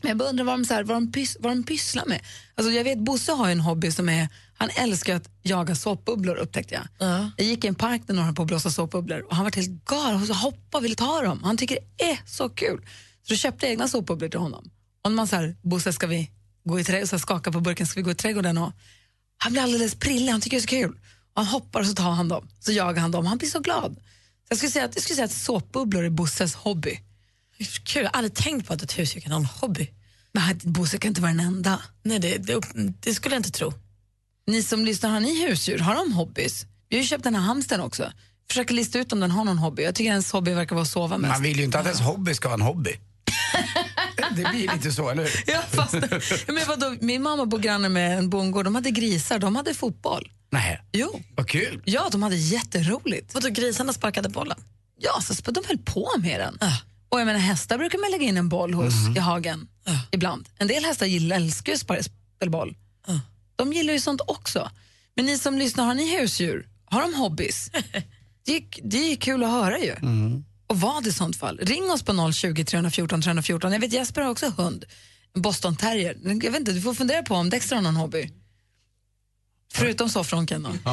men jag bara undrar vad de, så här, vad, de pys, vad de pysslar med. Alltså jag vet, Bosse har ju en hobby som är, han älskar att jaga såpbubblor upptäckte jag. Jag gick i en park där några höll på att blåsa såpbubblor och han var helt galen, han så hoppade och ville ta dem. Han tycker det är så kul. Så då köpte jag egna såpbubblor till honom. Och när man så här, Bosse ska vi gå i trädgården, så skaka på burken, ska vi gå i trädgården och han blir alldeles prillig, han tycker det är så kul. Och han hoppar och så tar han dem, så jagar han dem. Han blir så glad. Så jag skulle säga att, jag skulle säga att såpbubblor är Bosses hobby. Kul, jag har aldrig tänkt på att ett husdjur kan ha en hobby. Men Bosse kan inte vara den enda. Nej, det, det, det skulle jag inte tro. Ni som lyssnar, har ni husdjur? Har de hobbys? Vi har ju köpt den här hamstern också. Försöker lista ut om den har någon hobby. Jag tycker hennes hobby verkar vara att sova mest. Man vill ju inte att ens hobby ska vara en hobby. Det blir lite så, eller hur? Ja, fast, men vadå, min mamma bor granne med en bondgård. De hade grisar, de hade fotboll. Nej. Jo. Vad kul. Ja, de hade jätteroligt. Vadå, grisarna sparkade bollen? Ja, så de höll på med den. Och jag menar, hästar brukar man lägga in en boll hos i hagen ibland. En del hästar gillar, älskar ju spelboll. De gillar ju sånt också. Men ni som lyssnar, har ni husdjur? Har de hobbys? det, är, det är kul att höra ju. Och vad i sånt fall? Ring oss på 020 314 314. Jag vet Jesper har också hund, en boston terrier. Jag vet inte, du får fundera på om Dexter har någon hobby. Förutom soffronken då. Ja.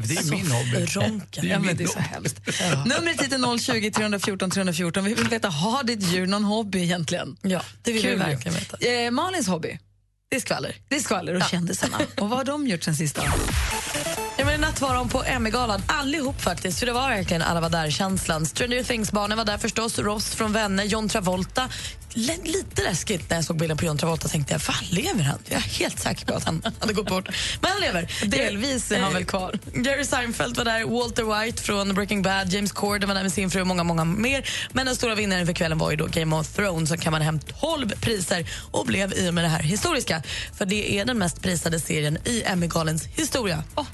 Det är min hobby. Soffronken. Det är Ja, men det är så hemskt. Numret hit är 020 314 314. Vi vill veta, har ditt djur någon hobby egentligen? Ja, det vill vi Kul. verkligen veta. Eh, Malins hobby? Det är skvaller. Det är skvaller och kändisarna. Och vad har de gjort sen sista? Natt var de på Emmy-galan, allihop faktiskt. För det var verkligen alla var där-känslan. Stranger Things-barnen var där förstås, Ross från Vänner, John Travolta. L- lite läskigt när jag såg bilden på John Travolta tänkte jag, fan lever han? Jag är helt säker på att han hade gått bort. Men han lever. Delvis är han väl kvar. Jerry Seinfeld var där, Walter White från Breaking Bad, James Corden var där med sin fru och många, många mer. Men den stora vinnaren för kvällen var ju då Game of Thrones som kammade hem 12 priser och blev i och med det här historiska. För det är den mest prisade serien i Emmy-galens historia. Åh,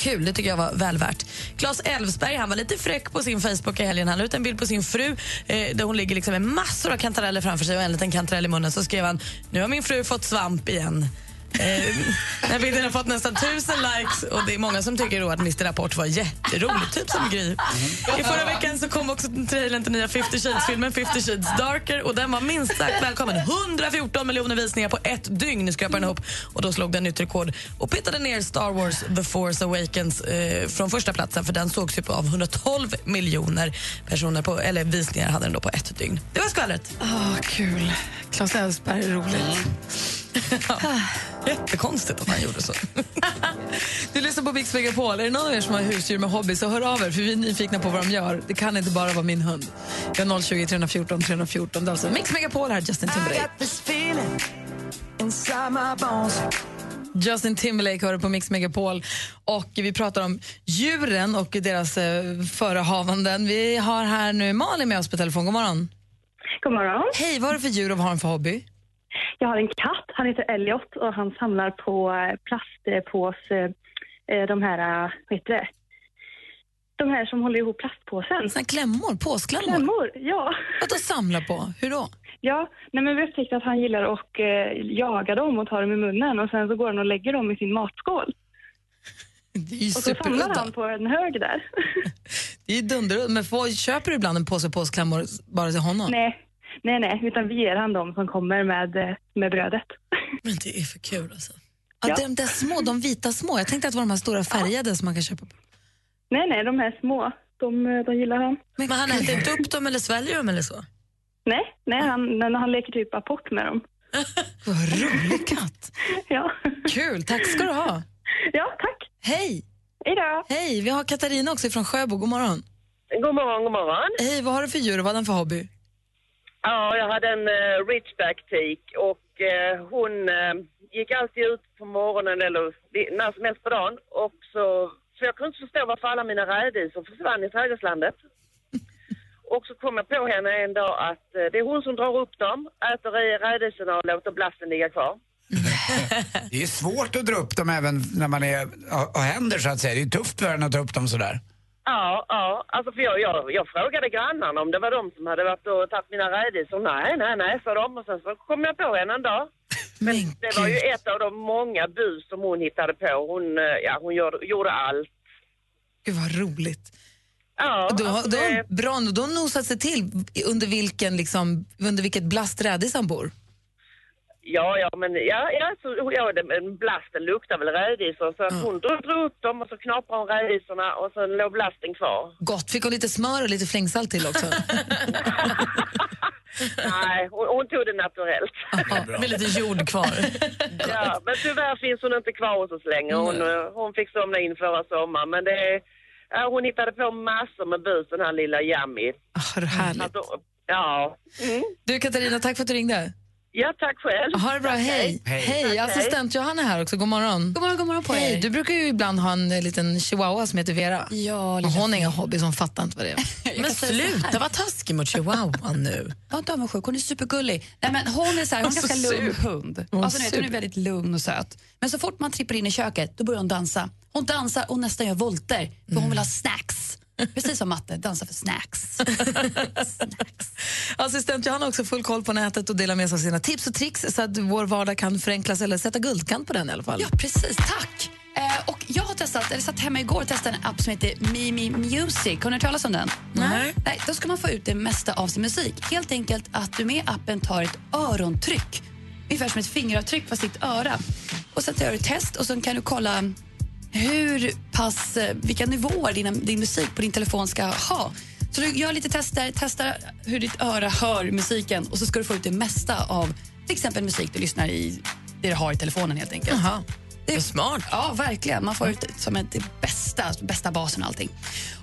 Kul, det tycker jag var väl värt. Claes Elfsberg han var lite fräck på sin Facebook i helgen. Han la ut en bild på sin fru eh, där hon ligger liksom med massor av kantareller framför sig och en liten kantarell i munnen. Så skrev han, nu har min fru fått svamp igen. Eh, den här bilden har fått nästan tusen likes och det är många som tycker då att Mr Rapport var jätterolig, typ som Gry. I förra veckan så kom också trailern till nya 50 Shades-filmen 50 Shades Darker och den var minst sagt välkommen. 114 miljoner visningar på ett dygn skrapade den ihop och då slog den nytt rekord och petade ner Star Wars The Force Awakens eh, från första platsen för den sågs ju på av 112 miljoner personer på, eller visningar hade den då på ett dygn. Det var skvallret. Åh, kul. Claes Elfsberg är roligt. Jättekonstigt att han gjorde så. Du lyssnar på Mix Megapol. Är det någon av er som har husdjur med hobby så hör av er för vi är nyfikna på vad de gör. Det kan inte bara vara min hund. Vi har 020 314 314. Det är alltså Mix Megapol här, Justin Timberlake. Justin Timberlake hör på Mix Megapol och vi pratar om djuren och deras eh, förehavanden. Vi har här nu Malin med oss på telefon. God morgon. God morgon. Hej, vad har du för djur och vad har du för hobby? Jag har en katt, han heter Elliot och han samlar på eh, plastpåse, eh, de här, eh, vad heter det? De här som håller ihop plastpåsen. Såna klämmor, påsklämmor? Klämmor, ja. Vad att samla på? Hur då? Ja, nej men vi upptäckte att han gillar att eh, jaga dem och ta dem i munnen och sen så går han och lägger dem i sin matskål. Det är ju Och så samlar han på en hög där. Det är ju dunder. Men får, köper du ibland en påse påsklämmor bara till honom? nej, nej, nej, utan vi ger han dem som kommer med, eh, med brödet. Men det är för kul alltså. Ja. De där små, de vita små. Jag tänkte att det var de här stora färgade som man kan köpa. Nej, nej, de här små, de, eh, de gillar han. Men han äter inte upp dem eller sväljer dem eller så? Nej, nej han, men han leker typ apport med dem. Vad rolig katt. ja. Kul, tack ska du ha. Ja, tack. Hej. Hej då. Hej, vi har Katarina också från Sjöbo. God morgon. God morgon, god morgon. Hej, vad har du för djur och vad har den för hobby? Ja, jag hade en uh, ridgeback tik och eh, hon eh, gick alltid ut på morgonen eller när som helst på dagen och så, så jag kunde inte förstå varför alla mina rädisor försvann i trädgårdslandet. Och så kom jag på henne en dag att eh, det är hon som drar upp dem, äter i rädisorna och låter blasten ligga kvar. Det är svårt att dra upp dem även när man är, har händer så att säga. Det är tufft för en att dra upp dem sådär. Ja, ja. Alltså för jag, jag, jag frågade grannarna om det var de som hade varit och tagit mina rädisor. Nej, nej, nej, sa de. Och sen så kom jag på henne en dag. Men det var ju ett av de många bus som hon hittade på. Hon, eh, ja, hon gjorde, gjorde allt. Gud vad roligt. Ja, Och då, alltså då, har det- bra, då har hon nosat sig till under, vilken, liksom, under vilket blast rädis bor. Ja, ja, men ja, ja, så, ja det, men blasten luktar väl rädisor. Så att hon drog, drog upp dem och så knaprade hon rädisorna och sen låg blasten kvar. Gott. Fick hon lite smör och lite flingsalt till också? Nej, hon, hon tog det naturellt. Med lite jord kvar. ja, men tyvärr finns hon inte kvar hos oss längre. Hon, eh, hon fick somna in förra sommaren. Men det, hon hittade på massor med bus, den här lilla Yummy. Oh, härligt. Att, ja. Mm. Du Katarina, tack för att du ringde. Ja, tack själv. Ha det bra, Tack, hej. hej. Hej, Tack, hej. assistent Johanna är här också. God morgon. God morgon, god morgon på Hej, er. du brukar ju ibland ha en eh, liten chihuahua som heter Vera. Ja, och hon har inga hobbys, hon fattar inte vad det är. Jag kan säga så här. var taskig mot chihuahuan nu. Var inte avundsjuk, hon är supergullig. Nej, men hon är, så här, hon är en Så ganska lugn hund. Hon är Alltså, vet, hon är väldigt lugn och söt. Men så fort man trippar in i köket då börjar hon dansa. Hon dansar och nästan gör volter för hon vill ha snacks. Precis som matte, dansa för snacks. Assistent Johanna har också full koll på nätet och delar med sig av sina tips och tricks så att vår vardag kan förenklas eller sätta guldkant på den i alla fall. Ja, precis. Tack! Eh, och jag har testat, eller satt hemma igår och testade en app som heter Mimi Music. Har ni hört talas om den? Nej. Nej. Då ska man få ut det mesta av sin musik. Helt enkelt att du med appen tar ett örontryck. Ungefär som ett fingeravtryck fast i ett öra. Och sen gör du ett test och sen kan du kolla hur pass, eh, vilka nivåer din, din musik på din telefon ska ha. Så du gör lite tester, testar hur ditt öra hör musiken och så ska du få ut det mesta av till exempel musik du lyssnar i, det du har i telefonen helt enkelt. Jaha. Det är smart. Ja, verkligen. Man får ut som ett, det bästa, bästa basen och allting.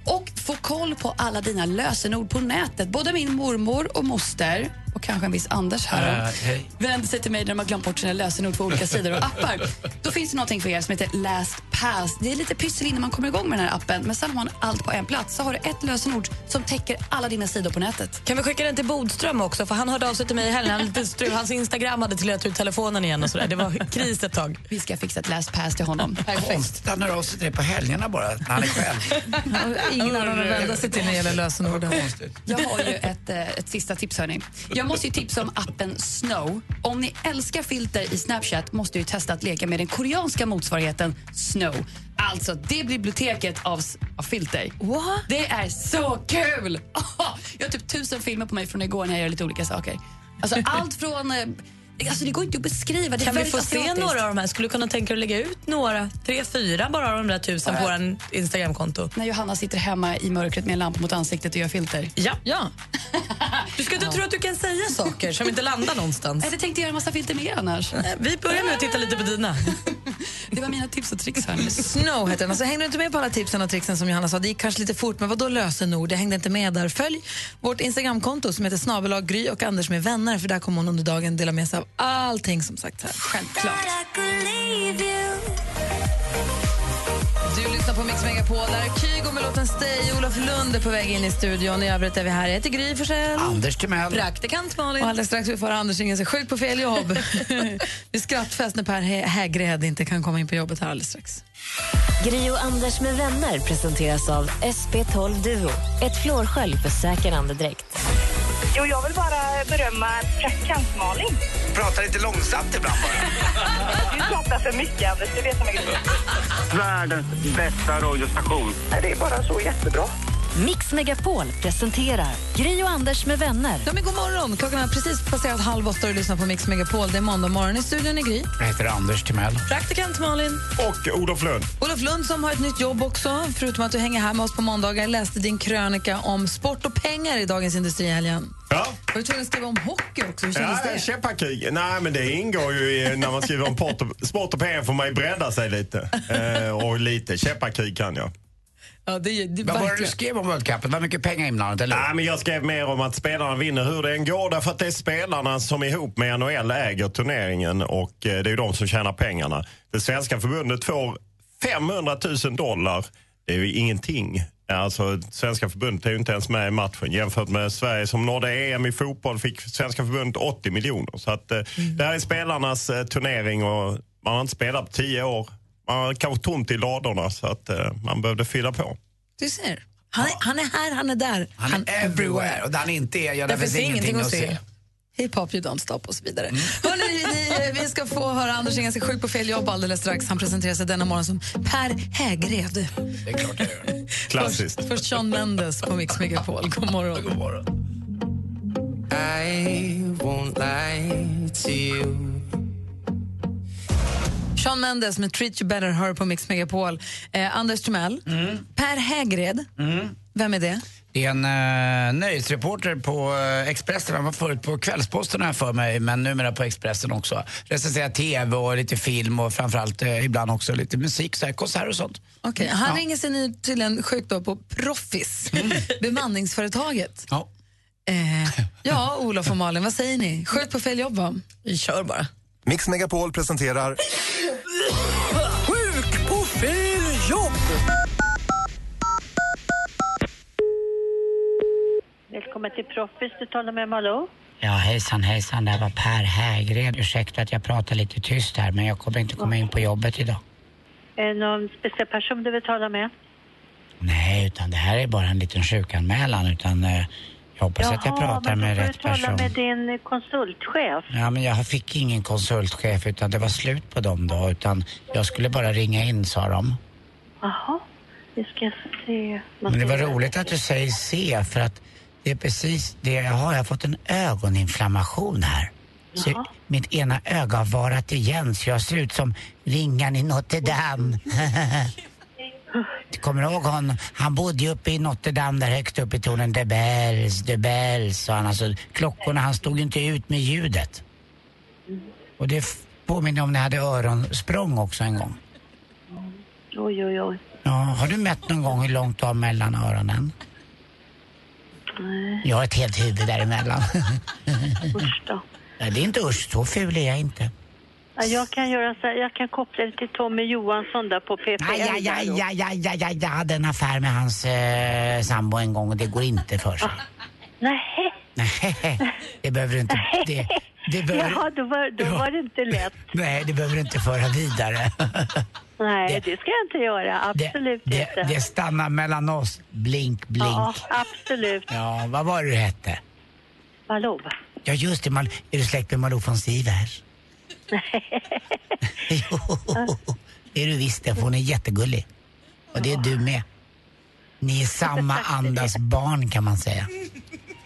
Och få koll på alla dina lösenord på nätet. Både min mormor och moster och kanske en viss Anders här Äh, hej. vänder sig till mig när de har glömt bort sina lösenord på olika sidor och appar. Då finns det någonting för er som heter LastPass. Det är lite pyssel innan man kommer igång med den här appen, men sen har man allt på en plats. Så har du ett lösenord som täcker alla dina sidor på nätet. Kan vi skicka den till Bodström också? För Han hörde av sig till mig i helgen. Hans Instagram hade trillat ur telefonen igen. och sådär. Det var kris ett tag. Vi ska fixa ett LastPass till honom. Konstigt, han hör av sig till dig på helgerna bara, när han är själv. Ingen annan att vända sig till när det gäller lösenorden. Jag har ju ett, eh, ett sista tips. Hörni. Jag måste ju tipsa om appen Snow. Om ni älskar filter i Snapchat måste ju testa att leka med den koreanska motsvarigheten Snow. Alltså det biblioteket av, av filter. What? Det är så kul! Jag har typ tusen filmer på mig från igår när jag gör lite olika saker. Alltså allt från... eh, Alltså det går inte att beskriva. Det Kan vi få se asiatiskt. några av de här? Skulle du kunna tänka dig att lägga ut några? Tre, fyra bara av de där tusen på Ja. vår Instagramkonto? När Johanna sitter hemma i mörkret med en lampa mot ansiktet och gör filter. Ja. ja. Du ska inte tro att du kan säga saker som inte landar någonstans. Jag hade tänkt göra en massa filter mer annars. Vi börjar med att titta lite på dina. Det var mina tips och tricks. Här. Snow heter den. Alltså, hängde du inte med på alla tipsen och tricksen som Johanna sa? Det gick kanske lite fort, men vad då lösenord? Jag hängde inte med där. Följ vårt Instagramkonto som heter snabelag Gry och Anders med vänner, för där kommer hon under dagen dela med sig av allting som sagt här. Självklart. Du lyssnar på Mix Megapol. Där är Kygo med låten Stay. Olof Lund är på väg in i studion. I övrigt är vi här. Jag heter Gry Forssell. Anders Timell. Praktikant Malin. Och alldeles strax får Anders ringa sig sjuk på fel jobb. vi skrattfest när Per Hä- Hägred inte kan komma in på jobbet här alldeles strax. Gri och Anders med vänner presenteras av SP12 Duo. Ett flårskölj för säker andedräkt. Jo, jag vill bara berömma praktikant Malin. Prata lite långsamt ibland bara. Du pratar för mycket, Anders. Det vet man ju. Världens bästa radiostation. Det är bara så jättebra. Mix Megapol presenterar Gri och Anders med vänner. Ja, men god morgon. Klockan har precis passerat halv åtta och du lyssnar på Mix Megapol. Det är måndag morgon i studion i Gry. Jag heter Anders Timell. Praktikant Malin. Och Olof Lund. Olof Lund som har ett nytt jobb också, förutom att du hänger här med oss på måndagar. Jag läste din krönika om sport och pengar i Dagens Industri i helgen. Ja. Var du tvungen att skriva om hockey också? Hur kändes Ja, det? käppakrig. Nej, men det ingår ju i, när man skriver om port och, sport och pengar får man ju bredda sig lite. Eh, och lite käppakrig kan jag. Ja, det, det, Vad var det du skrev om World Cup? Det var mycket pengar inblandat, eller? Nej, men jag skrev mer om att spelarna vinner hur det än går. Därför att det är spelarna som ihop med NHL äger turneringen och eh, det är de som tjänar pengarna. Det svenska förbundet får 500 000 dollar. Det är ju ingenting. Alltså, svenska förbundet är ju inte ens med i matchen. Jämfört med Sverige som nådde EM i fotboll fick svenska förbundet 80 miljoner. Så att, eh, det här är spelarnas eh, turnering och man har inte spelat på 10 år. Man kanske tomt i ladorna så att eh, man behövde fylla på. Du ser. Han är, han är här, han är där. Han är everywhere. Och där han inte är, ja, där finns ingenting att se. Hip hop, you don't stop och så vidare. Hörrni, ni, vi ska få höra Anders ringa sig sjuk på fel jobb alldeles strax. Han presenterar sig denna morgon som Per Hägred. Det är klart jag gör. Klassiskt. Först, först Sean Mendes på Mix Megapol. God morgon. God morgon. I won't lie to you. Sean Mendes med Treat You Better hör på Mix Megapol. Eh, Anders Timell, Per Hägred, vem är det? Det är en uh, nöjesreporter på uh, Expressen. Han var förut på Kvällsposten här för mig, men numera på Expressen också. Recenserar TV och lite film och framförallt uh, ibland också lite musik, så här, konserter och sånt. Okej, Han Ja. ringer sig nu tydligen sjukt då på Proffis, bemanningsföretaget. Ja. Eh, ja, Olof och Malin, vad säger ni? Sjukt på fel jobb, va? Vi kör bara. Mix Megapol presenterar Sjuk på fel jobb! Välkommen till Proffis. Du talar med Malou. Ja, hejsan hejsan, det här var Per Hägred. Ursäkta att jag pratar lite tyst här, men jag kommer inte komma in på jobbet idag. Är det någon speciell person du vill tala med? Nej, utan det här är bara en liten sjukanmälan, utan eh, jag hoppas att jag pratar men då med får rätt du tala person. med din konsultchef. Ja, men jag fick ingen konsultchef, utan det var slut på dem då, utan jag skulle bara ringa in, sa de. Jaha, vi ska se. Men det var roligt att du säger se, för att det är precis det jag har. Jag har fått en ögoninflammation här. Så Jaha. mitt ena öga har varat igen så jag ser ut som ringan i Notre Dame. Du kommer ihåg hon? Han bodde ju uppe i Notre Dame där högst upp i tornen. De bells, de bells sa han. Alltså, klockorna, han stod ju inte ut med ljudet. Och det påminner om när jag hade öronsprång också en gång. Oj, oj, oj. Ja, har du mätt någon gång hur långt du har mellan öronen? Nej, Jag har ett helt huvud däremellan. usch då. Nej, det är inte usch, så ful är jag inte. Ja, jag kan göra så här, jag kan koppla det till Tommy Johansson där på PPL. Aj, aj, aj, aj, aj, aj, aj, jag hade en affär med hans eh, sambo en gång och det går inte för sig. Nej. Nej, det behöver du inte. Det, det behöver, Jaha, då var, då var det inte lätt. nej, det behöver du inte föra vidare. Nej, det, ska jag inte göra. Absolut det, inte. det stannar mellan oss. Blink, blink. Ja, absolut. Ja, vad var det du hette? Malou. Ja, just det. Mal- är du släkt med Malou von Sivers? jo, det är du visst det, för hon är jättegullig. Och det är du med. Ni är samma andas barn kan man säga.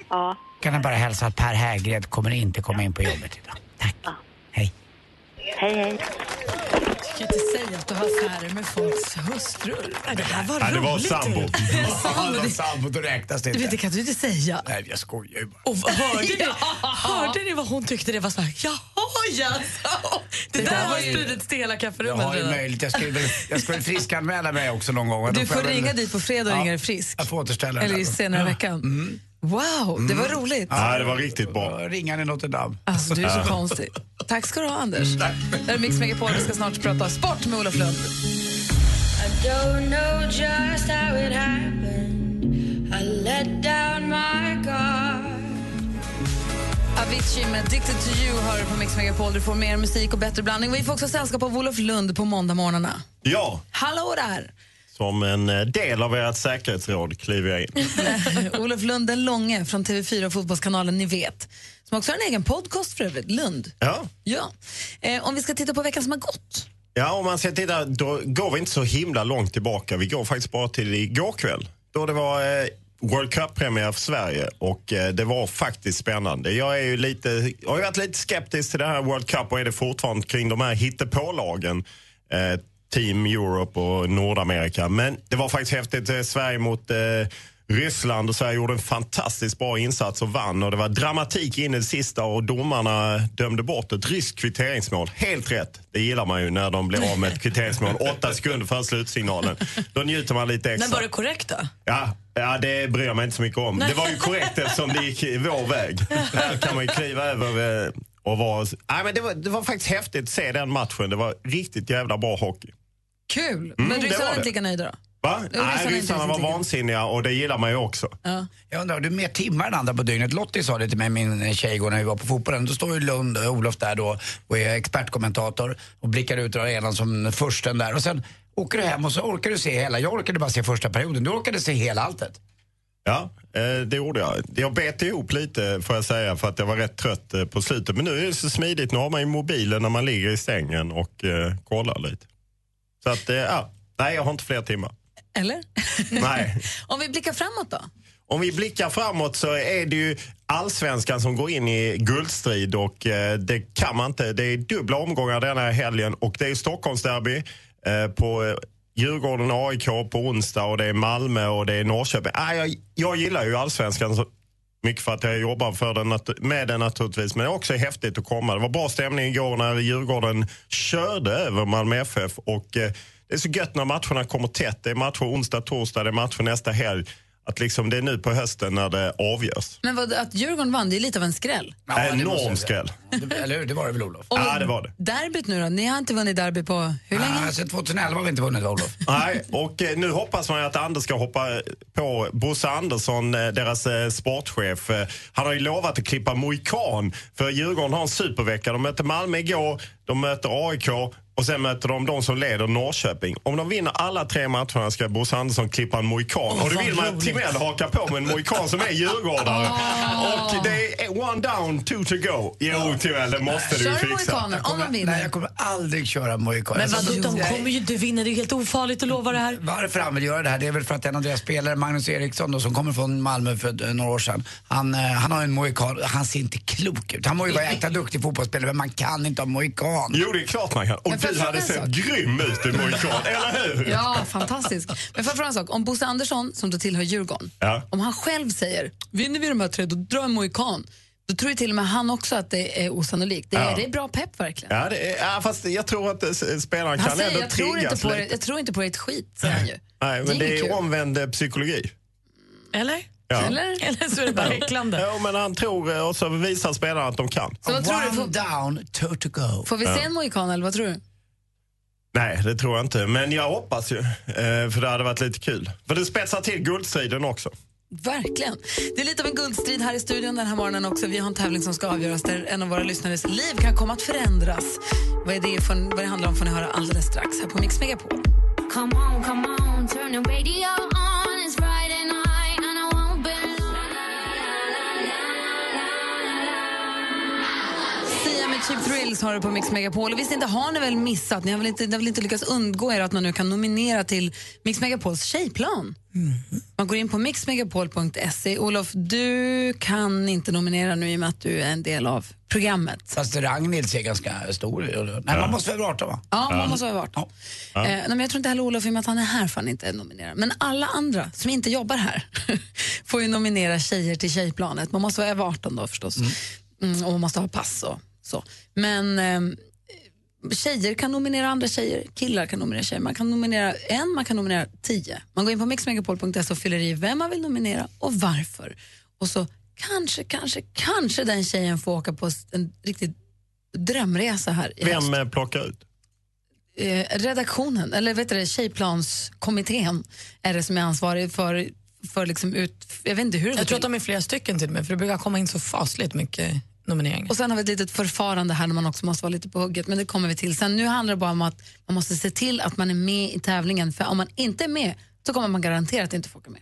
Ja. Kan jag bara hälsa att Per Hägred kommer inte komma in på jobbet idag. Tack. Hej. Hej, hej. Jag kan inte säga att du har affärer med folks hustrur. Det här var Nej, det var roligt. sambo. Det sambo. det var Det- sambo, då räknas det Du vet, det inte. kan du inte säga. Nej, jag skojar ju bara. Och hörde, ni, hörde ni vad hon tyckte det var så här, jaha? Oj, alltså! Det, där har spridits till hela Jag kafferummet har ju möjligt. Jag skulle väl, jag skulle väl friskanmäla mig också någon gång. Du får jag väl- ringa dit på fredag och ringa dig frisk. Jag får återställa Eller det senare i veckan. Wow, det var roligt. Ja, det var riktigt bra. Ringan i Notre Dame. Alltså, du är så konstig. Tack ska du ha, Anders. Mm, Det här är Mix Megapol. Vi ska snart prata sport med Olof Lund. I don't know just how it happened. I let down my guard. Avicii med Addicted to you hör på Mix Megapol. Du får mer musik och bättre blandning. Vi får också sällskap av Olof Lund på måndagmorgnarna. Ja, Hallå där! Som en eh, del av ert säkerhetsråd kliver jag in. Olof Lund den långe från TV4 och Fotbollskanalen Ni vet. Som också har en egen podcast för övrigt, Lund. Ja. Ja. Eh, om vi ska titta på veckan som har gått. Ja, om man ska titta, då går vi inte så himla långt tillbaka. Vi går faktiskt bara till igår kväll. Då det var eh, World Cup-premiär för Sverige och eh, det var faktiskt spännande. Jag är ju lite, jag har ju varit lite skeptisk till det här World Cup och är det fortfarande kring de här hittepålagen. Eh, Team Europe och Nordamerika. Men det var faktiskt häftigt. Eh, Sverige mot eh, Ryssland och Sverige gjorde en fantastiskt bra insats och vann. Och det var dramatik in i det sista och domarna dömde bort ett ryskt kvitteringsmål. Helt rätt. Det gillar man ju när de blir av med ett kvitteringsmål åtta sekunder före slutsignalen. Då njuter man lite extra. Men var det korrekt då? Ja, ja, det bryr jag mig inte så mycket om. Nej. Det var ju korrekt eftersom det gick vår väg. Här kan man ju kliva över eh, och vara... Nej, men det, var, det var faktiskt häftigt att se den matchen. Det var riktigt jävla bra hockey. Kul! Mm, Men det ryssarna var är inte lika nöjda då? Va? Ryssarna Nej, inte ryssarna var vansinniga och det gillar man ju också. Ja. Jag undrar, har du mer timmar än andra på dygnet? Lottie sa det till mig, min tjej, igår när vi var på fotbollen. Då står ju Lund, eh, Olof där då och är expertkommentator och blickar ut ur arenan som försten där. Och sen åker du hem och så orkar du se hela. Jag orkade bara se första perioden. Du orkade se hela alltet. Ja, eh, det gjorde jag. Jag bet ihop lite får jag säga för att jag var rätt trött eh, på slutet. Men nu är det så smidigt. Nu har man ju mobilen när man ligger i sängen och eh, kollar lite. Så att, eh, ja. Nej, jag har inte fler timmar. Eller? Nej. Om vi blickar framåt då? Om vi blickar framåt så är det ju allsvenskan som går in i guldstrid och eh, det kan man inte. Det är dubbla omgångar denna helgen och det är Stockholmsderby eh, på eh, Djurgården och AIK på onsdag och det är Malmö och det är Norrköping. Ah, jag, jag gillar ju allsvenskan mycket för att jag jobbar för den, med den naturligtvis. Men det är också häftigt att komma. Det var bra stämning igår när Djurgården körde över Malmö FF. Och, eh, det är så gött när matcherna kommer tätt. Det är matcher onsdag, torsdag, det är matcher nästa helg. Att liksom det är nu på hösten när det avgörs. Men vad, att Djurgården vann, det är lite av en skräll. Enorm skräll. Eller hur? Det var det väl Olof? Och Ja, det var det. Derbyt nu då? Ni har inte vunnit derby på hur länge? Ah, sen 2011 har vi inte vunnit Olof. Nej, och eh, nu hoppas man ju att Anders ska hoppa på Bosse Andersson, eh, deras eh, sportchef. Han har ju lovat att klippa mohikan, för Djurgården har en supervecka. De möter Malmö igår, de möter AIK och sen möter de de som leder Norrköping. Om de vinner alla tre matcherna ska Bosse Andersson klippa en mohikan. Åh, och då vill man att. Timell hakar på med en mohikan som är djurgårdare. Och det är one down, two to go. Jo, Timell, det måste du Kör du fixa. mohikaner om man vinner? Nej, jag kommer aldrig köra mohikan. Men Alltså, vadå, de kommer ju inte vinna, det är ju helt ofarligt att lova det här. Varför han vill göra det här, det är väl för att en av deras spelare, Magnus Eriksson då, som kommer från Malmö för eh, några år sedan, han, eh, han har en mohikan, han ser inte klok ut. Han må ju vara jäkla duktig fotbollsspelare men man kan inte ha mohikan. Jo, det är klart man kan. Och du hade sett sak? grym ut i mohikan, eller hur? Ja, fantastiskt. Men fråga en sak? Om Bosse Andersson, som då tillhör Djurgården, Ja. om han själv säger vinner vi de här tre, då drar jag en mohikan. Då tror ju till och med han också att det är osannolikt. Det är, Ja. det är bra pepp verkligen. Ja, det är, ja, fast jag tror att eh, spelaren Han kan säger ändå jag tror, inte på det, lite. jag tror inte på det ett skit, säger han ju. Nej, Det men är det är omvänd eh, psykologi. Eller? Ja. Eller? Eller så är det bara häcklande. Ja, men han tror eh, och så visar spelarna att de kan. Så vad tror du? One Får, down, two to go. får vi se en mohikan eller vad tror du? Nej, det tror jag inte. Men jag hoppas ju. eh, För det hade varit lite kul. För det spetsar till guldstriden också. Verkligen. Det är lite av en guldstrid här i studion den här morgonen också. Vi har en tävling som ska avgöras där en av våra lyssnares liv kan komma att förändras. Vad, är det, för, vad det handlar om får ni höra alldeles strax här på Mix Megapol. Come on, come on, turn the radio on. Cheap Thrills har du på Mix Megapol. Och visst inte har ni väl missat, ni har väl inte, ni har väl inte lyckats undgå er att man nu kan nominera till Mix Megapols tjejplan. Man går in på mixmegapol.se. Olof, du kan inte nominera nu i och med att du är en del av programmet. Fast Ragnhild ser ganska stor ut. Nej, man måste vara 18 va? Ja, man måste ha varit. Ja. Eh, nej, men jag tror inte heller Olof, i och med att han är här, får han inte nominera. Men alla andra som inte jobbar här får ju nominera tjejer till tjejplanet. Man måste vara över 18 då förstås. Mm, och man måste ha pass och Så. Men eh, tjejer kan nominera andra tjejer, killar kan nominera tjejer. Man kan nominera en, man kan nominera tio. Man går in på mixmegapol.se och fyller i vem man vill nominera och varför. Och så kanske, kanske, kanske den tjejen får åka på en riktigt drömresa här i höst. Vem eh, plockar ut? eh, redaktionen, eller vet du det, tjejplanskommittén är det som är ansvarig för, för liksom ut... Jag vet inte hur det Jag tror att till. de är flera stycken till och med, för det brukar komma in så fasligt mycket nominering. Och sen har vi ett litet förfarande här där man också måste vara lite på hugget, men det kommer vi till sen. Nu handlar det bara om att man måste se till att man är med i tävlingen, för om man inte är med så kommer man garanterat inte få åka med.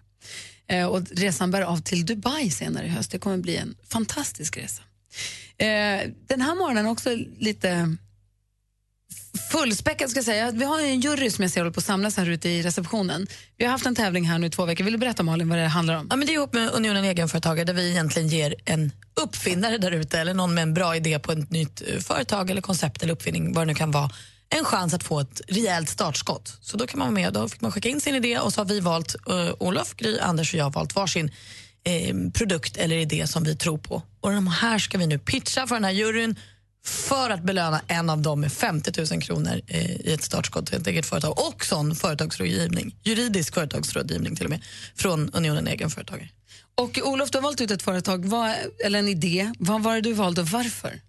Eh, och resan bär av till Dubai senare i höst. Det kommer bli en fantastisk resa. Eh, den här morgonen också lite fullspäckad ska jag säga. Vi har en jury som jag ser håller på att samlas här ute i receptionen. Vi har haft en tävling här nu i två veckor. Vill du berätta Malin vad det handlar om? Ja, men det är ihop med Unionen Egenföretagare där vi egentligen ger en uppfinnare där ute eller någon med en bra idé på ett nytt eh, företag eller koncept eller uppfinning, vad det nu kan vara, en chans att få ett rejält startskott. Så då kan man vara med. Då fick man skicka in sin idé och så har vi valt, uh, Olof, Gry, Anders och jag valt varsin eh, produkt eller idé som vi tror på. Och de här ska vi nu pitcha för den här juryn för att belöna en av dem med 50 000 kronor i ett startskott till ett eget företag och sån företagsrådgivning, juridisk företagsrådgivning till och med, från Unionen Egenföretagare. Och Olof, du har valt ut ett företag, vad, eller en idé. Vad var det du valde och varför?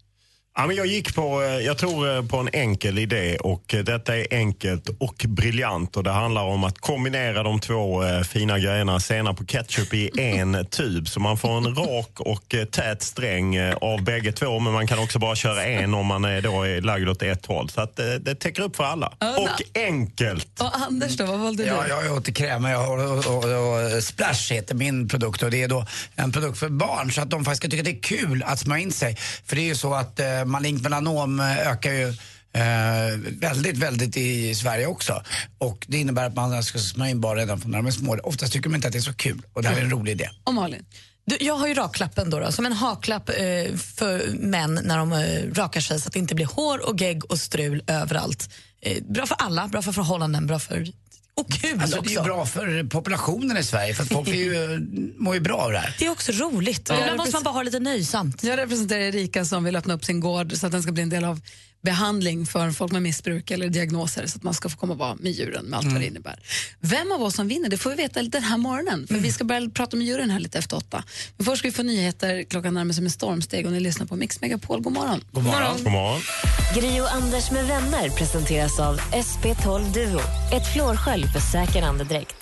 Ja, men jag gick på, eh, jag tror eh, på en enkel idé och eh, detta är enkelt och briljant och det handlar om att kombinera de två fina grejerna senap på ketchup i en tub så man får en rak och tät sträng av bägge två men man kan också bara köra en om man är, då är lagd åt ett håll så att eh, det täcker upp för alla. Och enkelt! Och Anders då, vad valde Ja, du? jag är åt kräm jag har, och, och, och Splash heter min produkt och det är då en produkt för barn så att de faktiskt ska tycka det är kul att smörja in sig. För det är ju så att eh, malignt melanom eh, ökar ju Eh, väldigt, väldigt i Sverige också. Och det innebär att man ska smörja in barn redan från när de är små. Oftast tycker de inte att det är så kul och det här är en rolig idé. Och Malin? Du, jag har ju raklappen då, då som en haklapp eh, för män när de eh, rakar sig så att det inte blir hår och gegg och strul överallt. Eh, bra för alla, bra för förhållanden, bra för... Och kul Alltså, också. det är ju bra för populationen i Sverige för att folk är ju, mår ju bra av det här. Det är också roligt. Ja. Ibland måste man bara ha lite nöjsamt. Jag representerar Erika som vill öppna upp sin gård så att den ska bli en del av behandling för folk med missbruk eller diagnoser så att man ska få komma och vara med djuren med allt vad det innebär. Vem av oss som vinner det får vi veta den här morgonen för vi ska börja prata med djuren här lite efter åtta. Men först ska vi få nyheter, klockan närmar sig med stormsteg och ni lyssnar på Mix Megapol. God morgon. God morgon. God morgon. Gri och Anders med vänner presenteras av SP12 Duo. Ett flårskölj för säker andedräkt.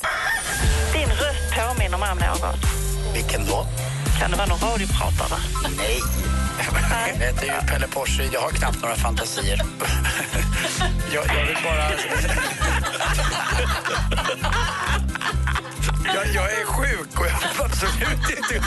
Din röst påminner mig om någon. Vilken då? Kan det vara någon radiopratare? Nej. Jag heter ju Pelle Porseryd, jag har knappt några fantasier. jag, jag vill bara... jag, jag är sjuk och jag vill absolut inte...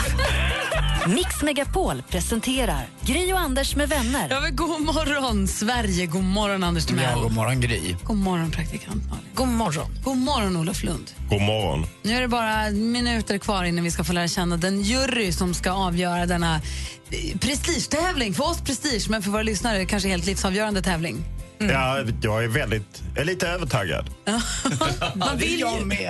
Mix Megapol presenterar Gri och Anders med vänner. Ja, men god morgon, Sverige. God morgon, Anders Timell. Ja, god morgon Gry. God morgon, praktikant Malin. God morgon. God morgon, Olof Lund. God morgon. Nu är det bara minuter kvar innan vi ska få lära känna den jury som ska avgöra denna eh, prestigetävling. För oss prestige, men för våra lyssnare kanske helt livsavgörande tävling. Ja, jag är väldigt, jag är lite övertaggad. Man vill, ju,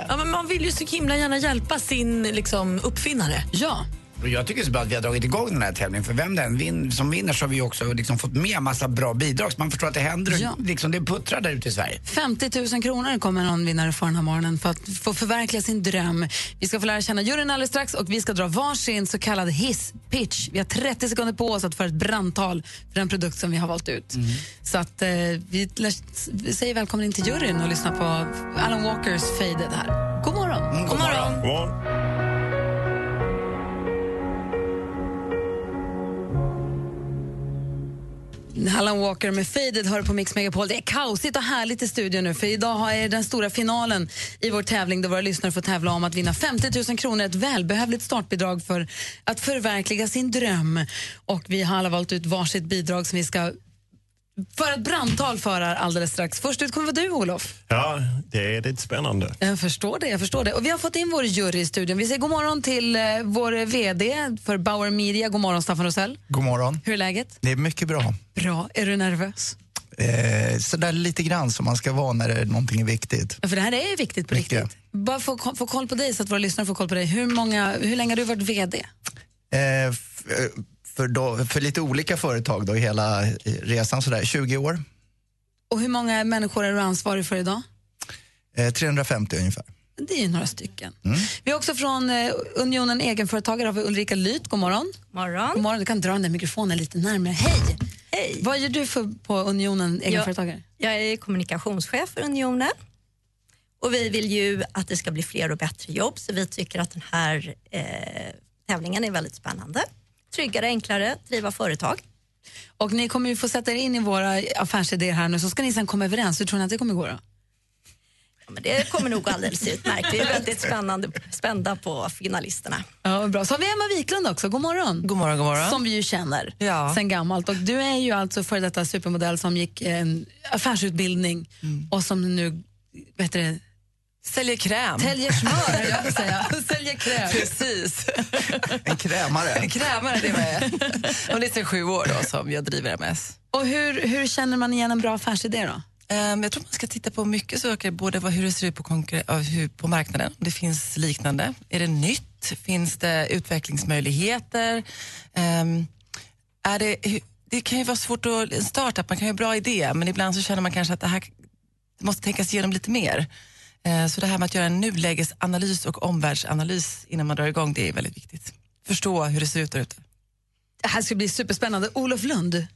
ja, men man vill ju så himla gärna hjälpa sin liksom, uppfinnare. Ja. Och jag tycker det är så bra att vi har dragit igång den här tävlingen för vem den vin, som vinner så har vi också liksom fått med massa bra bidrag så man förstår att det händer, Ja. liksom, det puttrar där ute i Sverige. 50 000 kronor kommer någon vinnare få den här morgonen för att få förverkliga sin dröm. Vi ska få lära känna juryn alldeles strax och vi ska dra varsin så kallad hiss-pitch. Vi har 30 sekunder på oss att föra ett brandtal för den produkt som vi har valt ut. Så att eh, vi, vi säger välkommen in till juryn och lyssnar på Alan Walkers Faded här. God morgon! God morgon. God morgon. Alan Walker med Faded hör på Mix Megapol. Det är kaosigt och härligt i studion nu för idag är den stora finalen i vår tävling där våra lyssnare får tävla om att vinna 50 000 kronor, ett välbehövligt startbidrag för att förverkliga sin dröm. Och vi har alla valt ut varsitt bidrag som vi ska föra ett brandtal för här alldeles strax. Först ut kommer vara du, Olof. Ja, det är lite spännande. Jag förstår det. jag förstår det. Och Vi har fått in vår jury i studion. Vi säger god morgon till eh, vår VD för Bauer Media. God morgon, Staffan Rosell. God morgon. Hur är läget? Det är mycket bra. Bra. Är du nervös? Eh, sådär lite grann som man ska vara när det är någonting är viktigt. Ja, För det här är ju viktigt på Mycket. riktigt. Bara få, få koll på dig så att våra lyssnare får koll på dig. Hur, många, hur länge har du varit VD? Eh, eh, för, då, för lite olika företag då, i hela resan, sådär 20 år. Och hur många människor är du ansvarig för idag? Eh, 350 ungefär. Det är ju några stycken. Mm. Vi har också från eh, Unionen Egenföretagare har vi Ulrika Lyth. God morgon. morgon. God morgon. Du kan dra den där mikrofonen lite närmare. Hej! Hej. Vad gör du för, på Unionen Egenföretagare? Jag, jag är kommunikationschef för Unionen. Och vi vill ju att det ska bli fler och bättre jobb så vi tycker att den här eh, tävlingen är väldigt spännande. Tryggare, enklare, driva företag. Och ni kommer ju få sätta er in i våra affärsidéer här nu så ska ni sen komma överens. Hur tror ni att det kommer gå då? Ja, men det kommer nog alldeles utmärkt. Vi är väldigt spännande, spända på finalisterna. Ja, bra. Så har vi Emma Wiklund också. God morgon. God morgon, god morgon. Som vi ju känner Ja. sen gammalt. Och du är ju alltså för detta supermodell som gick en affärsutbildning och som nu det, Säljer kräm. Täljer smör, jag att säga. Säljer kräm. Precis. En krämare. En krämare, det var jag. Och det är sedan sju år då som jag driver MS. Och hur, hur känner man igen en bra affärsidé då? Ehm, jag tror man ska titta på mycket saker, både vad, hur det ser ut på, hur, på marknaden, om det finns liknande. Är det nytt? Finns det utvecklingsmöjligheter? Ehm, är det, det kan ju vara svårt att, en startup, man kan ju ha en bra idé, men ibland så känner man kanske att det här måste tänkas igenom lite mer. Eh, Så det här med att göra en nulägesanalys och omvärldsanalys innan man drar igång, det är väldigt viktigt. Förstå hur det ser ut där ute. Det här ska bli superspännande. Olof Lund,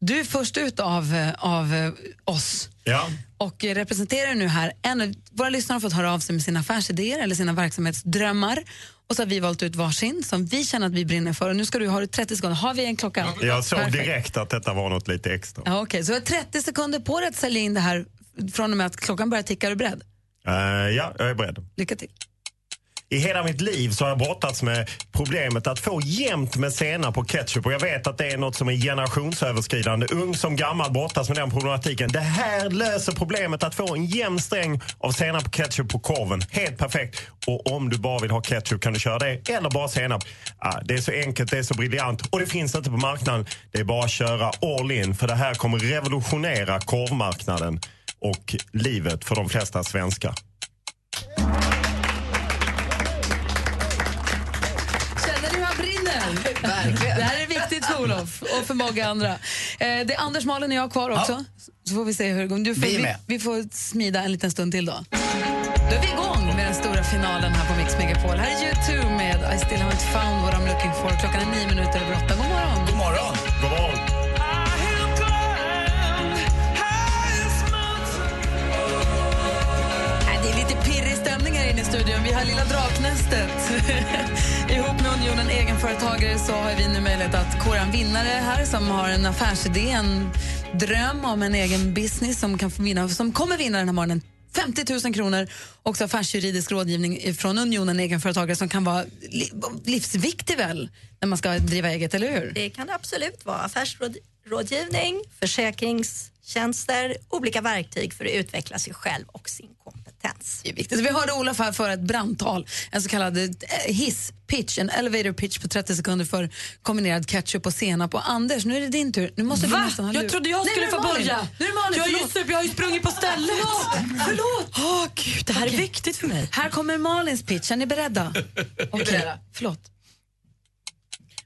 du är först ut av, eh, av eh, oss Ja. och representerar nu här. En, våra lyssnare har fått höra av sig med sina affärsidéer eller sina verksamhetsdrömmar. Och så har vi valt ut varsin som vi känner att vi brinner för. Och nu ska du ha 30 sekunder. Har vi en klocka? Jag såg Perfekt. direkt att detta var något lite extra. Ja, Okej, så du har 30 sekunder på dig att sälja in det här från och med att klockan börjar ticka. Är du beredd? Eh, ja, jag är beredd. Lycka till. I hela mitt liv så har jag brottats med problemet att få jämnt med senap på ketchup. Och jag vet att det är något som är generationsöverskridande. Ung som gammal brottas med den problematiken. Det här löser problemet att få en jämn sträng av senap och ketchup på korven. Helt perfekt. Och om du bara vill ha ketchup kan du köra det. Eller bara senap. Ah, det är så enkelt, det är så briljant. Och det finns inte på marknaden. Det är bara att köra all in. För det här kommer revolutionera korvmarknaden och livet för de flesta svenskar. Verkligen. Det här är viktigt för Olof och för många andra. Eh, det är Anders, Malin och jag kvar också. Så får vi se hur det går. Du får, Vi vi, vi får smida en liten stund till då. Då är vi igång med den stora finalen här på Mix Megapol. Här är U2 med I still haven't found what I'm looking for. Klockan är nio minuter över åtta. God morgon. God morgon. God morgon. Här inne i studion. Vi har Lilla Draknästet. Ihop med Unionen Egenföretagare så har vi nu möjlighet att kora en vinnare här som har en affärsidé, en dröm om en egen business som, kan vinna, som kommer vinna den här morgonen 50 000 kronor och så affärsjuridisk rådgivning från Unionen Egenföretagare som kan vara livsviktig väl när man ska driva eget, eller hur? Det kan det absolut vara. Affärsrådgivning, försäkringstjänster, olika verktyg för att utveckla sig själv och sin kompetens. Det är viktigt. Vi hörde Olof här för ett brandtal, en så kallad eh, hiss, pitch, en elevator pitch på 30 sekunder för kombinerad ketchup och senap. Och Anders, nu är det din tur. Nu måste du Va? nästan ha Jag trodde jag Nej, skulle nu är få börja. Nu är det Malin, Jag, förlåt. just jag har ju sprungit på stället. Förlåt, förlåt. Åh, gud, det här är viktigt för mig. Här kommer Malins pitch. Är ni beredda? Okej, förlåt.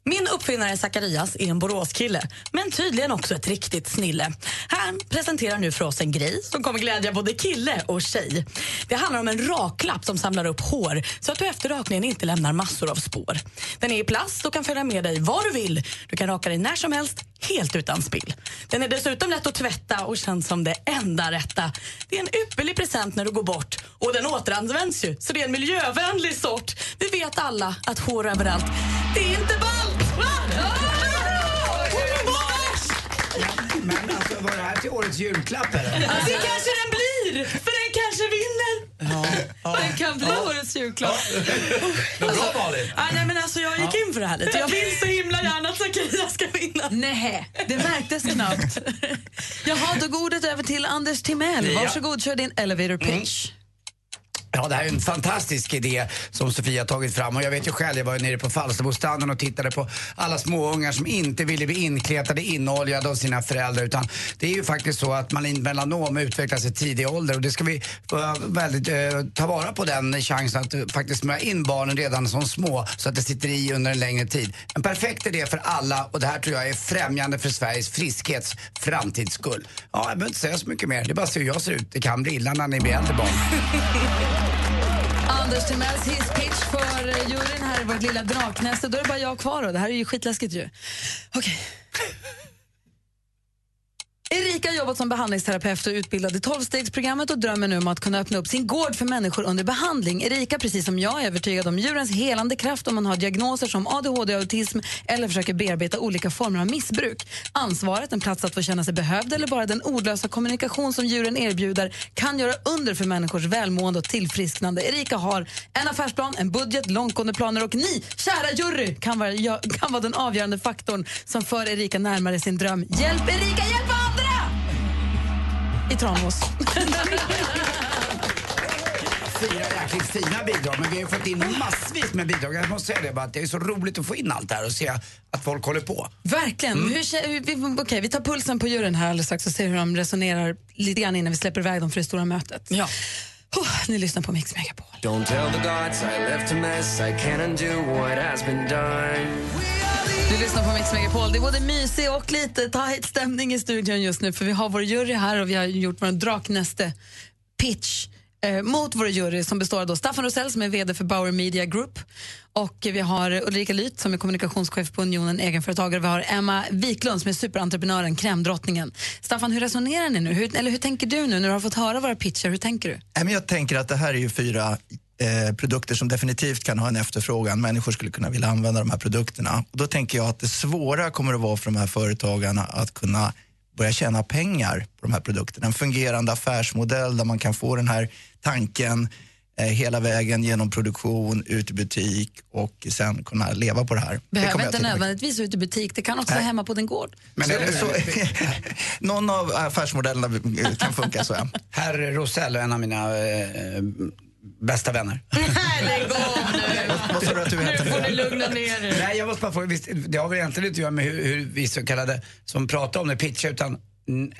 Min uppfinnare Zacharias är en Boråskille, men tydligen också ett riktigt snille. Han presenterar nu för oss en grej som kommer glädja både kille och tjej. Det handlar om en raklapp som samlar upp hår så att du efter rakningen inte lämnar massor av spår. Den är i plast och kan följa med dig var du vill. Du kan raka dig när som helst, helt utan spill. Den är dessutom lätt att tvätta och känns som det enda rätta. Det är en ypperlig present när du går bort och den återanvänds ju, så det är en miljövänlig sort. Vi vet alla att hår överallt, det är inte ballt! Var det här till årets julklapp eller? Det kanske den blir, för den kanske vinner. Den kan bli årets julklapp. Vad bra Malin! Ah, nej, men alltså, jag gick in för det här lite. Jag vill så himla gärna att Zacharias ska vinna. Nej, det märktes knappt. Jaha, då går ordet över till Anders Timell. Ja. Varsågod, kör din elevator pitch. Ja, det här är en fantastisk idé som Sofia har tagit fram. Och jag vet ju själv, jag var ju nere på Falsterbostranden och tittade på alla småungar som inte ville bli inkletade, inoljade av sina föräldrar. Utan det är ju faktiskt så att man melanom utvecklas i tidig ålder och det ska vi eh, väldigt, eh, ta vara på den chansen att eh, faktiskt smörja in barnen redan som små så att det sitter i under en längre tid. En perfekt idé för alla och det här tror jag är främjande för Sveriges friskhets framtids skull. Ja, jag behöver inte säga så mycket mer. Det är bara att se hur jag ser ut. Det kan bli illa när ni blir äldre barn. Anders Timells hisspitch för eh, juryn här i vårt lilla draknäste. Då är det bara jag kvar. Då. Det här är ju skitläskigt ju. Okej. Erika har jobbat som behandlingsterapeut och utbildad i tolvstegsprogrammet och drömmer nu om att kunna öppna upp sin gård för människor under behandling. Erika, precis som jag, är övertygad om djurens helande kraft om man har diagnoser som ADHD, autism eller försöker bearbeta olika former av missbruk. Ansvaret, en plats att få känna sig behövd eller bara den ordlösa kommunikation som djuren erbjuder kan göra under för människors välmående och tillfrisknande. Erika har en affärsplan, en budget, långtgående planer och ni, kära jury, kan vara, kan vara den avgörande faktorn som för Erika närmare sin dröm. Hjälp Erika, hjälp! I Tranås. fyra jäkligt fina bidrag, men vi har fått in massvis med bidrag. Jag måste säga det bara att det är så roligt att få in allt det här och se att folk håller på. Verkligen. Mm. Hur, vi, okej, vi tar pulsen på juren här alldeles strax och ser hur de resonerar lite grann innan vi släpper iväg dem för det stora mötet. Ja. ni lyssnar på Mix Megapol. Don't tell the gods I left a mess. I can't undo what has been done. Du lyssnar på Mix Megapol. Det är både mysig och lite tight stämning i studion just nu för vi har vår jury här och vi har gjort vår draknäste pitch eh, mot vår jury som består av Staffan Rosell som är VD för Bauer Media Group och vi har Ulrika Lyth som är kommunikationschef på Unionen egenföretagare. Vi har Emma Wiklund som är superentreprenören, krämdrottningen. Staffan, hur resonerar ni nu? Hur, eller hur tänker du nu när du har fått höra våra pitcher? Hur tänker du? Jag tänker att det här är ju fyra eh, produkter som definitivt kan ha en efterfrågan. Människor skulle kunna vilja använda de här produkterna. Och då tänker jag att det svåra kommer att vara för de här företagarna att kunna börja tjäna pengar på de här produkterna. En fungerande affärsmodell där man kan få den här tanken eh, hela vägen genom produktion, ut i butik och sen kunna leva på det här. det Behöver kommer jag inte nödvändigtvis ut i butik, det kan också Nej. vara hemma på din gård. Men så, så, någon av affärsmodellerna kan funka så. Ja. Herr Rosell är en av mina eh, bästa vänner. Lägg av nu! Vad sa du att du Nu får ni lugna ner er. Nej, jag måste bara få, visst, det har väl egentligen inte att göra med hur, hur vi så kallade som pratar om det pitchar utan en,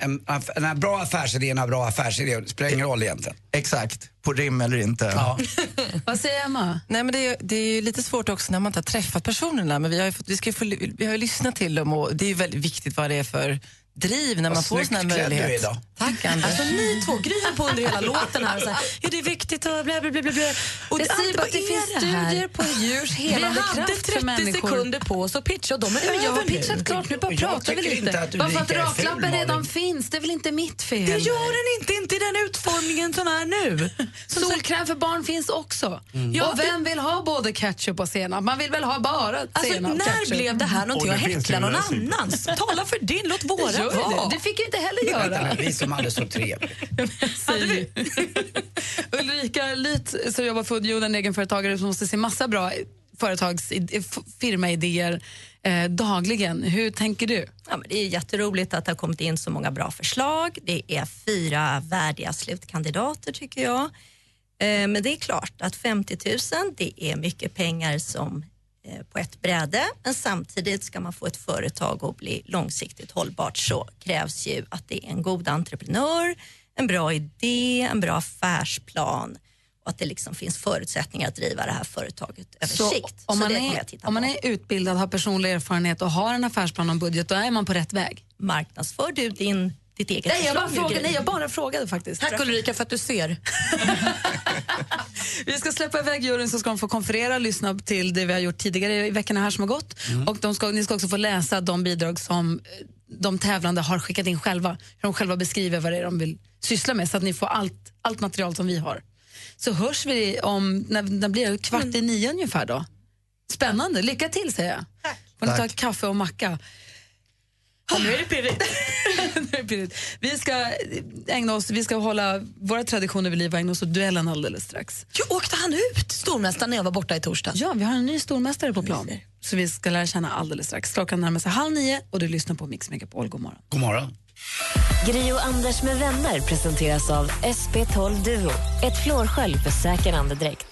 en bra affärsidé är en bra affärsidé. Det spelar ingen roll egentligen. Exakt, på rim eller inte. Ja. Vad säger Emma? Nej, men det, är, det är lite svårt också när man inte har träffat personerna. Men vi har ju, fått, vi ska få, vi har ju lyssnat till dem och det är ju väldigt viktigt vad det är för driv när Vad man får sån här klädd du möjlighet. idag. Tack Anders. Alltså ni två, Gry på under hela låten här så här, ja det är viktigt och bla bla bla bla. Och Jag säger bara att det vad finns studier på djurs helande Vi hade kraft för 30 människor. sekunder på oss att pitcha och de är Men jag har över nu. pitchat klart, nu bara Jag pratar vi lite. Bara för att raklappen redan finns, det är väl inte mitt fel? Det gör den inte, inte i den utformningen som är nu. Solkräm för barn finns också. Ja, och vem vill ha både ketchup och senap? Man vill väl ha bara Alltså, senap och när ketchup? blev det här någonting att häckla någon annans? Tala för din, låt våra Gör det. vara. det fick vi inte heller göra. Vi som hade så trevligt. Ulrika Lyth som jobbar för Unionen, egenföretagare som måste se massa bra företags firmaidéer eh, dagligen. Hur tänker du? Ja, men det är jätteroligt att det har kommit in så många bra förslag. Det är fyra värdiga slutkandidater tycker jag. Eh, Men det är klart att 50 000 det är mycket pengar som på ett bräde men samtidigt ska man få ett företag att bli långsiktigt hållbart så krävs ju att det är en god entreprenör, en bra idé, en bra affärsplan och att det liksom finns förutsättningar att driva det här företaget över Så sikt. om man, är, om man är utbildad, har personlig erfarenhet och har en affärsplan och budget, då är man på rätt väg. Marknadsför du din, ditt eget Nej, jag bara, frågade, nej, jag bara frågade faktiskt. Tack Ulrika för att du ser. Vi ska släppa iväg juryn så ska de få konferera och lyssna till det vi har gjort tidigare i veckorna här som har gått. Och de ska, ni ska också få läsa de bidrag som eh, de tävlande har skickat in själva. Hur de själva beskriver vad det är de vill syssla med så att ni får allt, allt material som vi har. Så hörs vi om, när, när blir det, kvart i nio ungefär då? Spännande, lycka till säger jag. Tack. Får ni ta kaffe och macka. Nu är det pirrigt. Vi ska ägna oss, vi ska hålla våra traditioner vid liv och ägna oss åt duellen alldeles strax. Jo, åkte han ut, stormästaren, när jag var borta i torsdags? Ja, vi har en ny stormästare på plan. Så vi ska lära känna alldeles strax. Klockan närmar sig halv nio och du lyssnar på Mix Megapol. God morgon. God morgon. Gri och Anders med vänner presenteras av SP12 Duo. Ett flårskölj för säker andedräkt.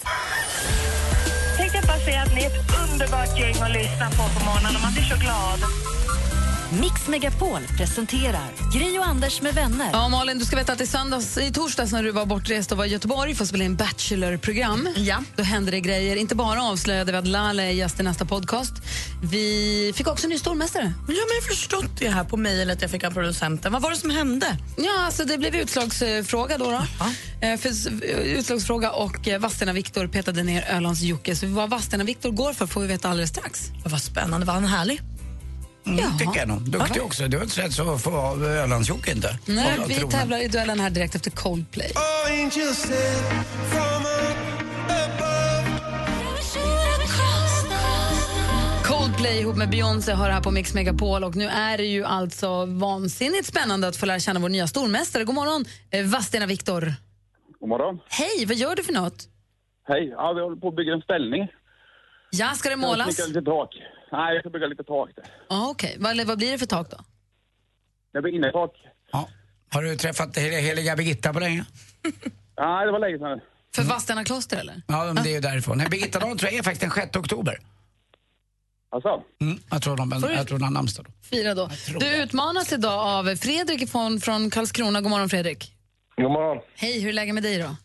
Tänkte jag bara säga att ni är ett underbart gäng att lyssna på på morgonen och man blir så glad. Mix Megapol presenterar Gri och Anders med vänner. Ja, Malin, du ska veta att i, söndags, i torsdags när du var bortrest och var i Göteborg för att spela in Bachelor-program, ja. då hände det grejer. Inte bara avslöjade vi att Lale är gäst i nästa podcast. Vi fick också en ny stormästare. Ja, men jag har förstått det här på mejlet jag fick av producenten. Vad var det som hände? Ja, alltså det blev utslagsfråga då. då. Eh, För, utslagsfråga och eh, Vadstena Viktor petade ner Ölands Jocke. Så vad Vadstena Viktor går för får vi veta alldeles strax. Vad spännande. Var han härlig? Mm, tycker jag nog. Duktig också. Du har inte sett så få av Ölandsjocke inte. Nej, vi tronen. tävlar i duellen här direkt efter Coldplay. Coldplay ihop med Beyoncé har det här på Mix Megapol och nu är det ju alltså vansinnigt spännande att få lära känna vår nya stormästare. God morgon, eh, Vadstena Viktor. God morgon. Hej, vad gör du för något? Hej. Ja, vi håller på att bygga en ställning. Ja, ska det målas? Jag lite tak. Nej, jag ska bygga lite tak där. Ja, Okej, vad, vad blir det för tak då? Det blir innertak. Har du träffat hel- heliga Birgitta på länge? Nej, det var länge sedan. För Vadstena kloster eller? Ja, men det är ju därifrån. Nej, Birgitta dagen tror jag är faktiskt den 6 oktober. Alltså? Mm, jag tror de, Får du- jag tror de har namnsdag då. Fira då. Du utmanas idag av Fredrik från, från Karlskrona. God morgon Fredrik. God morgon. Hej, hur är läget med dig då?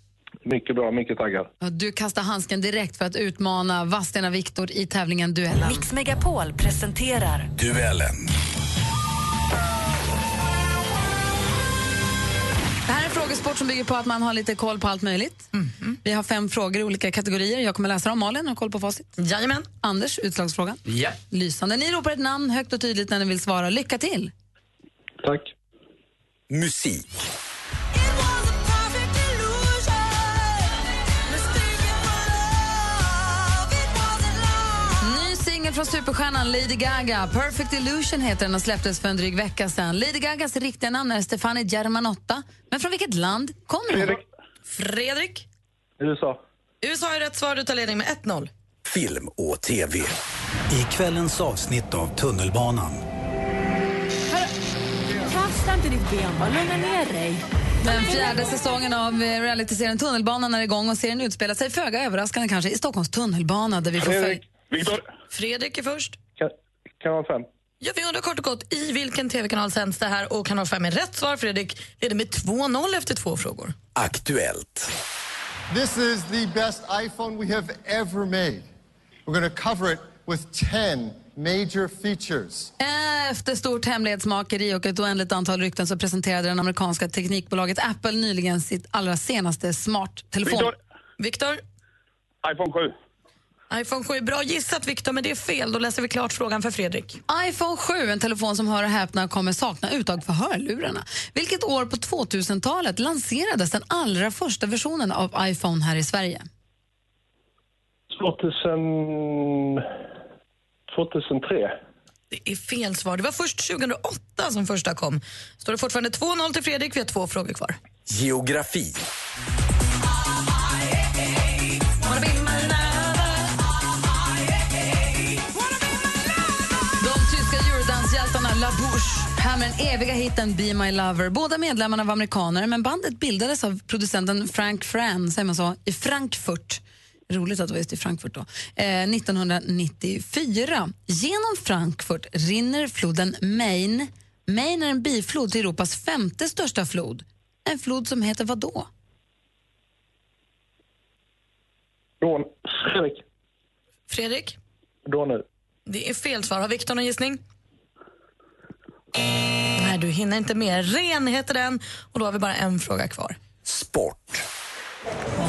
Mycket bra, mycket taggad. Du kastar handsken direkt för att utmana Vadstena Viktor i tävlingen Duellen. Mix Megapol presenterar Duellen. Det här är en frågesport som bygger på att man har lite koll på allt möjligt. Vi har fem frågor i olika kategorier. Jag kommer läsa dem. Malin har koll på facit. Jajamän. Anders, utslagsfrågan. Ja. Lysande. Ni ropar ett namn högt och tydligt när ni vill svara. Lycka till! Tack. Musik. Från superstjärnan Lady Gaga. Perfect Illusion heter den och släpptes för en dryg vecka sedan. Lady Gagas riktiga namn är Stefani Germanotta. Men från vilket land kommer hon? Fredrik. Fredrik? USA. USA är rätt svar. Du tar ledning med 1-0. Film och TV. I kvällens avsnitt av Tunnelbanan. Kasta inte ditt ben, bara lugna ner dig. Den fjärde säsongen av realityserien Tunnelbanan är igång och serien utspelar sig föga överraskande kanske i Stockholms tunnelbana där vi får följa... Viktor. Fredrik är först. Kanal 5. Ja, vi undrar kort och gott i vilken tv-kanal sänds det här och kanal 5 är rätt svar. Fredrik leder med 2-0 efter två frågor. Aktuellt. This is the best iPhone we have ever made. We're to cover it with 10 major features. Efter stort hemlighetsmakeri och ett oändligt antal rykten så presenterade det amerikanska teknikbolaget Apple nyligen sitt allra senaste smarttelefon. Viktor. Viktor? iPhone 7. iPhone 7 är bra gissat, Viktor, men det är fel. Då läser vi klart frågan för Fredrik. iPhone 7, en telefon som hör och häpna kommer sakna uttag för hörlurarna. Vilket år på 2000-talet lanserades den allra första versionen av iPhone här i Sverige? 2000... 2003. Det är fel svar. Det var först 2008 som första kom. Står det fortfarande 2-0 till Fredrik. Vi har två frågor kvar. Geografi. Bouche här med den eviga hiten Be My Lover. Båda medlemmarna var amerikaner, men bandet bildades av producenten Frank Fran, säger man så, i Frankfurt. Roligt att det var just i Frankfurt då. Eh, 1994. Genom Frankfurt rinner floden Main. Main är en biflod till Europas femte största flod. En flod som heter vad då? Don. Fredrik. Fredrik? Donau. Det är fel svar. Har Viktor någon gissning? Nej, du hinner inte med. Ren heter den. Och då har vi bara en fråga kvar. Sport.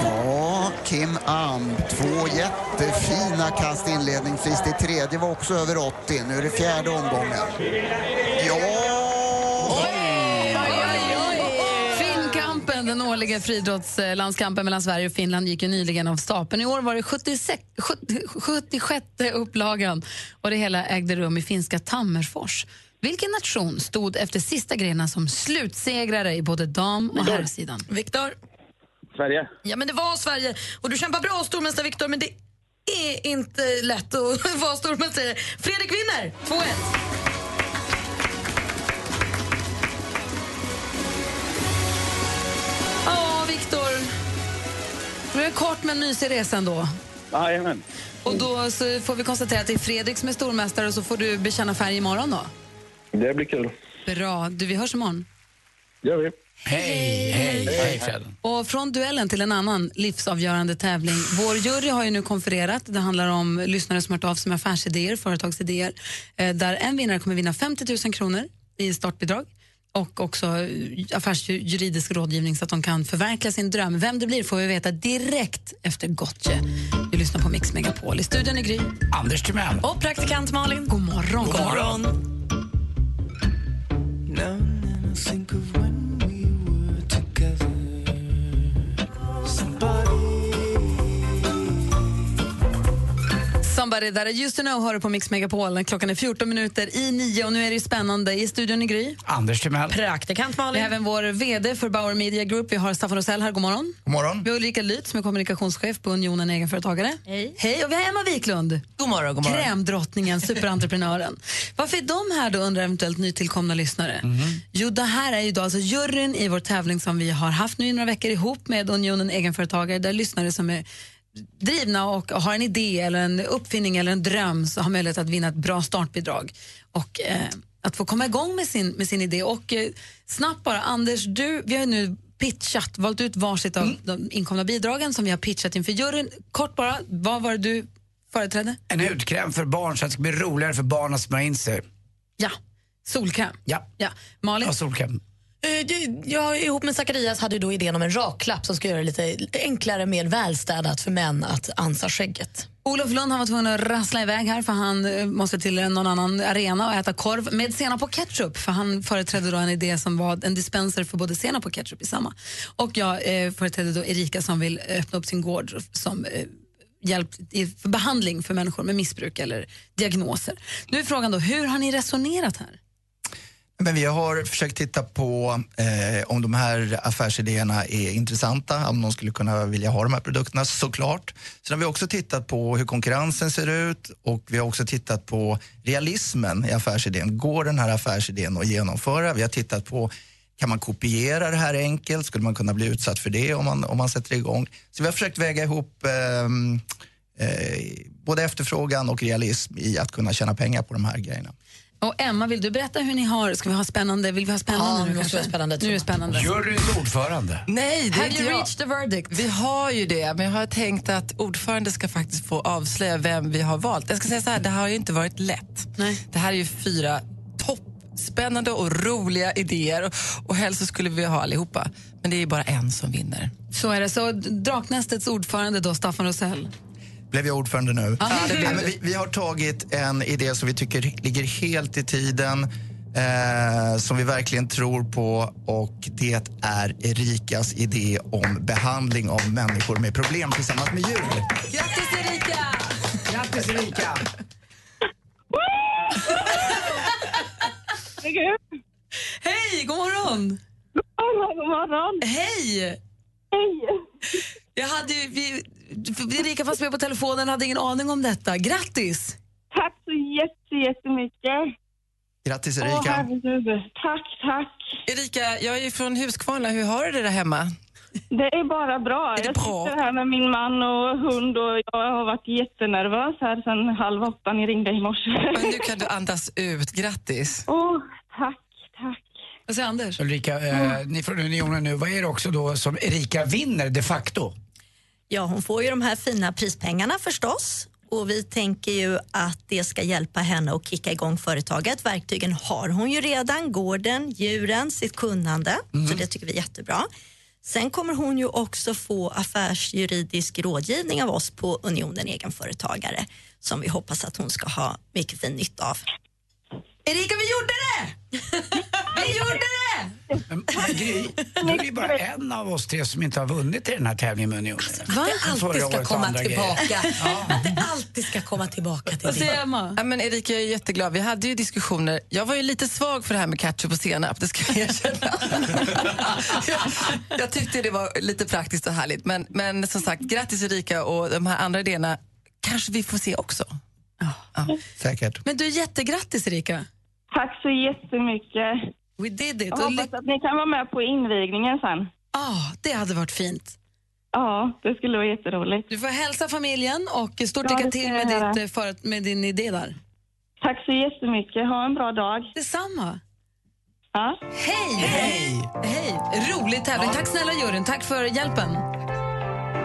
Ja, Kim Am. Två jättefina kast inledningsvis. Det tredje var också över 80. Nu är det fjärde omgången. Ja! Den årliga friidrottslandskampen mellan Sverige och Finland gick ju nyligen av stapeln. I år var det 76, 70 76 upplagan och det hela ägde rum i finska Tammerfors. Vilken nation stod efter sista grenen som slutsegrare i både dam och herrsidan? Viktor? Sverige. Ja, men det var Sverige. Och du kämpar bra, stormästare Viktor, men det är inte lätt att vara stormästare. Fredrik vinner! 2-1. Ja, Viktor. Det kort men mysig resa ändå. Jajamän. Och då så får vi konstatera att det är Fredrik som är stormästare och så får du bekänna färg imorgon då? Det blir kul. Bra. Du, vi hörs imorgon. gör vi. Hej, hej, hej. Och från duellen till en annan livsavgörande tävling. Vår jury har ju nu konfererat. Det handlar om lyssnare som har hört av sig med affärsidéer, företagsidéer. Eh, där en vinnare kommer vinna 50 000 kronor i startbidrag och också eh, affärsjuridisk rådgivning så att de kan förverkliga sin dröm. Vem det blir får vi veta direkt efter Gotche. Vi lyssnar på Mix Megapol. I studion är Gry. Anders Timell. Och praktikant Malin. God morgon. God morgon. Now and then I think of when we were together. Somebody that I used to know hör du på Mix Megapol. Klockan är 14 minuter i nio och nu är det spännande. I studion i Gry. Anders Timell. Praktikant Vi Malin. har även vår VD för Bauer Media Group. Vi har Staffan Rosell här. God morgon. God morgon. Vi har Ulrika Lyth som är kommunikationschef på Unionen Egenföretagare. Hej. Hej. Och vi har Emma Wiklund. God morgon, god morgon. Krämdrottningen, superentreprenören. Varför är de här då, undrar eventuellt nytillkomna lyssnare? Jo, det här är ju då alltså juryn i vår tävling som vi har haft nu i några veckor ihop med Unionen Egenföretagare, där lyssnare som är drivna och har en idé eller en uppfinning eller en dröm så har möjlighet att vinna ett bra startbidrag och eh, att få komma igång med sin, med sin idé. Och eh, snabbt bara, Anders, du, vi har nu pitchat, valt ut varsitt av de inkomna bidragen som vi har pitchat inför juryn. Kort bara, vad var det du företrädde? En hudkräm för barn så att det ska bli roligare för barn att smörja in sig. Ja, solkräm. Ja, Ja. Malin? ja solkräm. Eh, jag ihop med Zacharias hade då idén om en raklapp som ska göra det lite enklare, mer välstädat för män att ansa skägget. Olof Lund han var tvungen att rassla iväg här för han eh, måste till någon annan arena och äta korv med senap och ketchup för han företrädde då en idé som var en dispenser för både senap och ketchup i samma. Och jag eh, företrädde då Erika som vill öppna upp sin gård som eh, hjälp i, för behandling för människor med missbruk eller diagnoser. Nu är frågan då, hur har ni resonerat här? Men vi har försökt titta på eh, om de här affärsidéerna är intressanta, om någon skulle kunna vilja ha de här produkterna, såklart. Sen har vi också tittat på hur konkurrensen ser ut och vi har också tittat på realismen i affärsidén. Går den här affärsidén att genomföra? Vi har tittat på kan man kopiera det här enkelt? Skulle man kunna bli utsatt för det om man, om man sätter igång? Så vi har försökt väga ihop eh, eh, både efterfrågan och realism i att kunna tjäna pengar på de här grejerna. Och Emma, vill du berätta hur ni har, ska vi ha spännande, vill vi ha spännande Ja, nu måste kanske? vi ha spännande, Nu är det spännande. Juryns ordförande. Nej, det är Have inte you jag. reached the verdict? Vi har ju det, men jag har tänkt att ordförande ska faktiskt få avslöja vem vi har valt. Jag ska säga så här, det har ju inte varit lätt. Nej. Det här är ju fyra toppspännande och roliga idéer och, och helst så skulle vi ha allihopa. Men det är ju bara en som vinner. Så är det. Så Draknästets ordförande då, Staffan Rosell. Blev jag ordförande nu? Ja, du. men vi, vi har tagit en idé som vi tycker ligger helt i tiden, eh, som vi verkligen tror på och det är Erikas idé om behandling av människor med problem tillsammans med djur. Grattis Erika! Grattis Erika! Hej, god morgon! God morgon. Hej! Hej. Jag hade ju, vi, Erika fanns med på telefonen hade ingen aning om detta. Grattis! Tack så jätte, jättemycket. Grattis Åh, Erika. herregud. Tack, tack. Erika, jag är ju från Huskvarna. Hur har du det där hemma? Det är bara bra. Är det jag bra? sitter här med min man och hund och jag har varit jättenervös här sedan halv åtta. Ni ringde i morse. Men nu kan du andas ut. Grattis. Åh, tack, tack. Vad säger Anders? Ulrika, eh, ni från Unionen nu, vad är det också då som Erika vinner de facto? Ja, hon får ju de här fina prispengarna förstås. Och vi tänker ju att det ska hjälpa henne att kicka igång företaget. Verktygen har hon ju redan, gården, djuren, sitt kunnande. Så det tycker vi är jättebra. Sen kommer hon ju också få affärsjuridisk rådgivning av oss på Unionen Egenföretagare som vi hoppas att hon ska ha mycket fin nytta av. Erika, vi gjorde det! vi gjorde det! Men, men Gry, du är ju bara en av oss tre som inte har vunnit i den här tävlingen med Unionen. Va? Alltid Förra ska året och komma andra tillbaka. grejer. Att det alltid ska komma tillbaka till Vad säger det. Emma? Ja, men Erika, jag är jätteglad. Vi hade ju diskussioner. Jag var ju lite svag för det här med ketchup och senap, det ska jag erkänna. jag, jag tyckte det var lite praktiskt och härligt. Men, men som sagt, grattis Erika och de här andra idéerna kanske vi får se också. Säkert. Men du, jättegrattis Erika. Tack så jättemycket. We did it. Jag hoppas att ni kan vara med på invigningen sen. ah, det hade varit fint. Ja, det skulle vara jätteroligt. Du får hälsa familjen och stort Ja, lycka till med, ditt, eh, för, med din idé där. Tack så jättemycket. Ha en bra dag. Detsamma. Ja. Hej! Hej! Hej! Rolig tävling. Tack snälla juryn. Tack för hjälpen.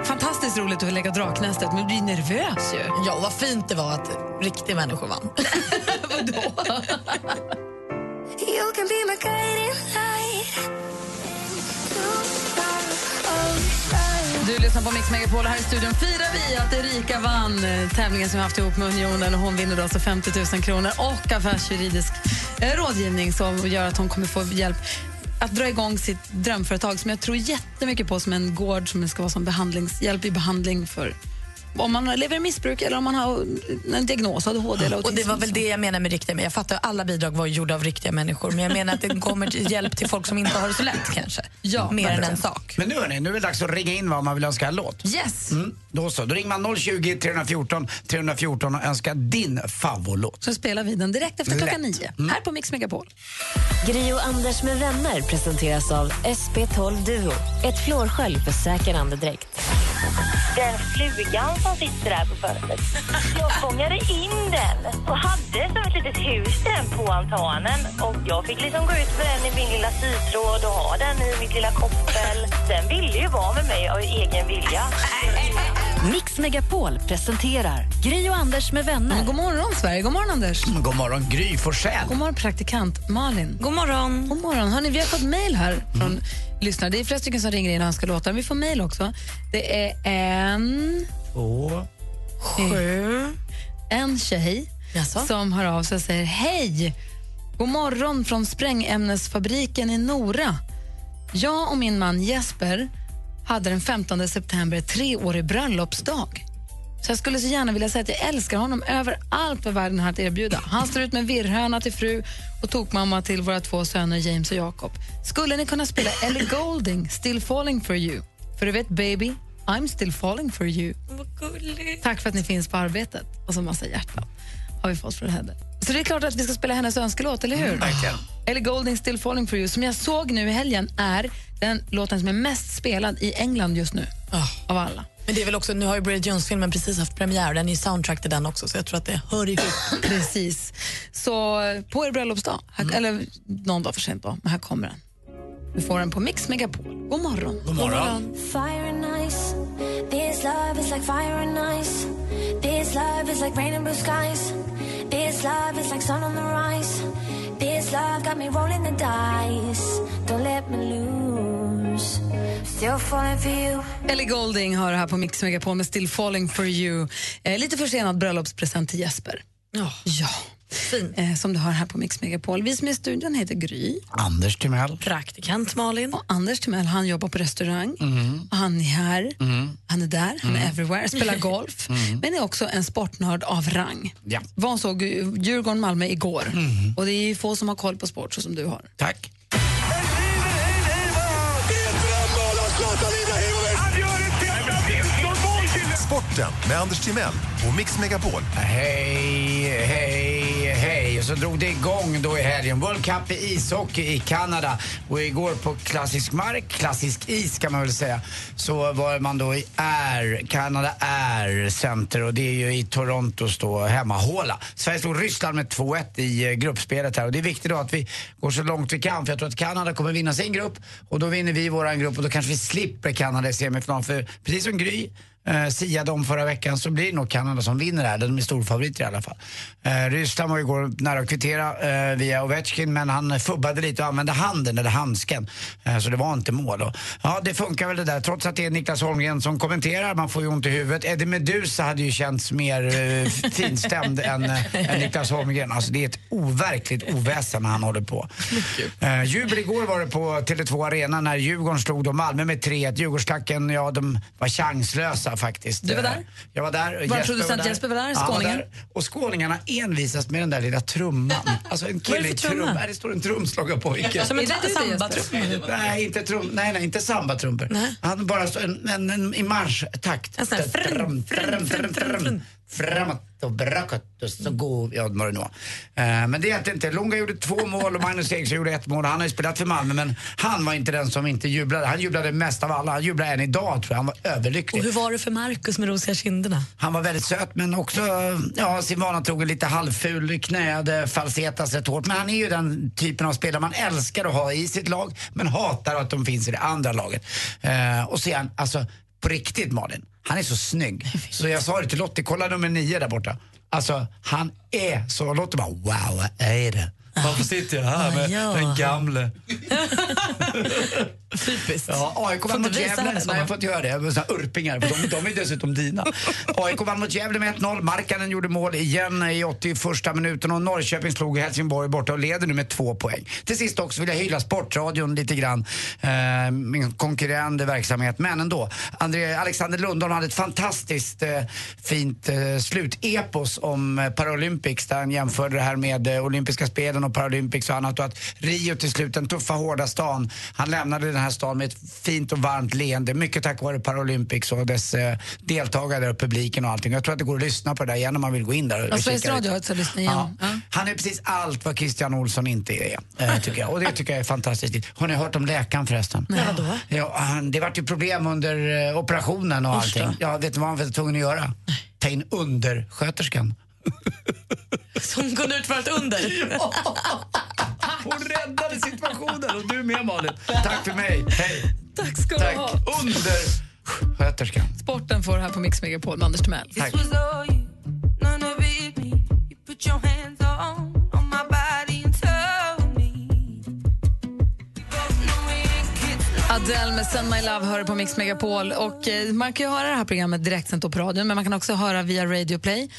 Fantastiskt roligt att lägga draknästet, men du blir nervös ju. Ja, vad fint det var att riktiga människor vann. You can be my guiding light. Du lyssnar på Mix Megapol här i studion. Firar vi att Erika vann eh, tävlingen som vi haft ihop med Unionen. Och hon vinner alltså 50 000 kronor och affärsjuridisk eh, rådgivning som gör att hon kommer få hjälp att dra igång sitt drömföretag som jag tror jättemycket på som en gård som ska vara som behandlingshjälp i behandling för om man lever i missbruk eller om man har en diagnos, ADHD eller Och det var väl det jag menar med riktiga men Jag fattar att alla bidrag var gjorda av riktiga människor men jag menar att det kommer till hjälp till folk som inte har det så lätt kanske. Ja, Mer än en sak. Men nu hörni, nu är det dags att ringa in vad man vill önska en låt. Yes! Mm, då så, då ringer man 020 314 314 och önskar din favoritlåt. Så spelar vi den direkt efter klockan Lätt. nio, här på Mix Megapol. Gri och Anders med vänner presenteras av SP12 Duo. Ett flårskölj för säker andedräkt. Den flugan som sitter där på fönstret. Jag fångade in den och hade som ett litet hus den på altanen. Och jag fick liksom gå ut med den i min lilla sytråd och ha den i mitt lilla koppel. Den ville ju vara med mig av egen vilja. Mix Megapol presenterar Gri och Anders med vänner. God morgon, Sverige. God morgon, Anders. God morgon, Gry Forssell. God morgon, praktikant Malin. God morgon. God morgon. Hörni, vi har fått mejl här från lyssnare. Det är flera stycken som ringer in och önskar låtar. Vi får mejl också. Det är en... Två. Sju. En tjej som hör av sig och säger Hej! God morgon från sprängämnesfabriken i Nora. Jag och min man Jesper hade den 15 september treårig bröllopsdag. Så jag skulle så gärna vilja säga att jag älskar honom över allt vad världen har att erbjuda. Han står ut med virrhöna till fru och tokmamma till våra två söner James och Jacob. Skulle ni kunna spela Ellie Goulding, Still falling for you? För du vet, baby, I'm still falling for you. Tack för att ni finns på arbetet. Och så massa hjärtan har vi fått från henne. Så det är klart att vi ska spela hennes önskelåt, eller hur? Mm, verkligen. Ellie Goulding, Still falling for you, som jag såg nu i helgen är den låten som är mest spelad i England just nu. Av alla. Men det är väl också, nu har ju Bridget Jones-filmen precis haft premiär den är ju soundtrack till den också så jag tror att det hör ihop. Precis. Så eh, på er bröllopsdag, här, Mm. eller någon dag för sent då, men här kommer den. Du får den på Mix Megapol. God morgon. God morgon. Fire and ice. This love is like fire and ice. This love is like rain and blue skies. This love is like sun on the rise. This love got me rolling the dice. Don't let me lose. Still falling for you. Ellie Goulding har här på Mix Megapol med Still falling for you. Eh, lite försenad bröllopspresent till Jesper. Ja. Eh, som du har här på Mix Megapol. Vi som är i studion heter Gry. Anders Timell. Praktikant Malin. Och Anders Timell, han jobbar på restaurang. Mm. Han är här, Mm. han är där, han är Mm. everywhere, spelar golf. Mm. Men är också en sportnörd av rang. Ja. Var och såg Djurgården-Malmö igår. Mm. Och det är ju få som har koll på sport så som du har. Tack. Sporten med Anders Timell och Mix Megapol. Hej, hej, så drog det igång då i helgen. World Cup i ishockey i Kanada. Och igår på klassisk mark, klassisk is kan man väl säga, så var man då i Air, Kanada Air Center och det är ju i Torontos då hemmahåla. Sverige slog Ryssland med 2-1 i eh, gruppspelet här och det är viktigt då att vi går så långt vi kan för jag tror att Kanada kommer vinna sin grupp och då vinner vi våran grupp och då kanske vi slipper Kanada i semifinal för precis som Gry eh, siade om förra veckan så blir det nog Kanada som vinner det här. De är storfavoriter i alla fall. Eh, Ryssland var igår nära att kvittera eh, via Ovechkin men han fubbade lite och använde handen eller handsken. Eh, så det var inte mål. Och, ja, det funkar väl det där. Trots att det är Niklas Holmgren som kommenterar. Man får ju ont i huvudet. Eddie Meduza hade ju känts mer eh, finstämd än, eh, än Niklas Holmgren. Alltså det är ett overkligt oväsen när han håller på. Eh, jubel igår var det på Tele2 Arena när Djurgården slog då Malmö med 3-1. Djurgårdsklacken, ja de var chanslösa faktiskt. Du var Eh, där? Jag var där. Vår producent Jesper var där, skåningen. där. Och skåningarna envisas med den där lilla trumman. Alltså en kille det i för trumma? trum. Nej, det står en trumslagarpojke. Som en Är det du, sambatrumma? Nej, inte trum, nej, nej, inte sambatrumpor. Han bara står en, en, en i marschtakt. En sån här Framåt, och brakött och så god, ja vad det nu var. Eh, men det hjälpte inte. Lunga gjorde två mål och Magnus Eriksson gjorde ett mål. Han har ju spelat för Malmö men han var inte den som inte jublade. Han jublade mest av alla. Han jublar än idag tror jag. Han var överlycklig. Och hur var det för Markus med rosiga kinderna? Han var väldigt söt men också, ja, sin vana trogen lite halvful, knäade, falsetas rätt hårt. Men han är ju den typen av spelare man älskar att ha i sitt lag men hatar att de finns i det andra laget. Eh, och så är han, alltså på riktigt Malin, han är så snygg. Så jag sa det till Lottie, kolla nummer nio där borta. Alltså han är så, Lottie bara wow, vad är det? Varför sitter jag här med Ja. den gamle? Typiskt. Ja, AIK vann mot Gävle. Nej, jag får inte göra det. Såna urpingar. för De, de är dessutom dina. AIK vann mot Gävle med 1-0. Markkanen gjorde mål igen i 81 minuten och Norrköping slog Helsingborg borta och leder nu med två poäng. Till sist också vill jag hylla Sportradion lite grann. Eh, min konkurrerande verksamhet. Men ändå. André, Alexander Lundholm hade ett fantastiskt eh, fint eh, slutepos om eh, Paralympics där han jämförde det här med eh, olympiska spelen och Paralympics och annat och att Rio till slut, den tuffa hårda stan, han lämnade den här stan med ett fint och varmt leende. Mycket tack vare Paralympics och dess eh, deltagare och publiken och allting. Jag tror att det går att lyssna på det där igen om man vill gå in där och Ja, Sveriges. Radio har lyssna igen. Ja. Han är precis allt vad Christian Olsson inte är, eh, tycker jag. Och det tycker jag är fantastiskt. Har ni hört om läkaren förresten? Nej, vadå? Ja, han, det vart ju problem under eh, operationen och Usch då. allting. Ja, vet du vad han var tvungen att göra? Ta in undersköterskan. Som kunde utföra ett under. Hon räddade situationen och du med Malin. Tack för mig. Hej. Tack ska Tack. du ha. Undersköterskan. Sporten får här på Mix Megapol med Anders Timell. Tack. Adele med Send My Love hör på Mix Megapol. Och, eh, man kan ju höra det här programmet direktsänt på radion men man kan också höra via Radio Play.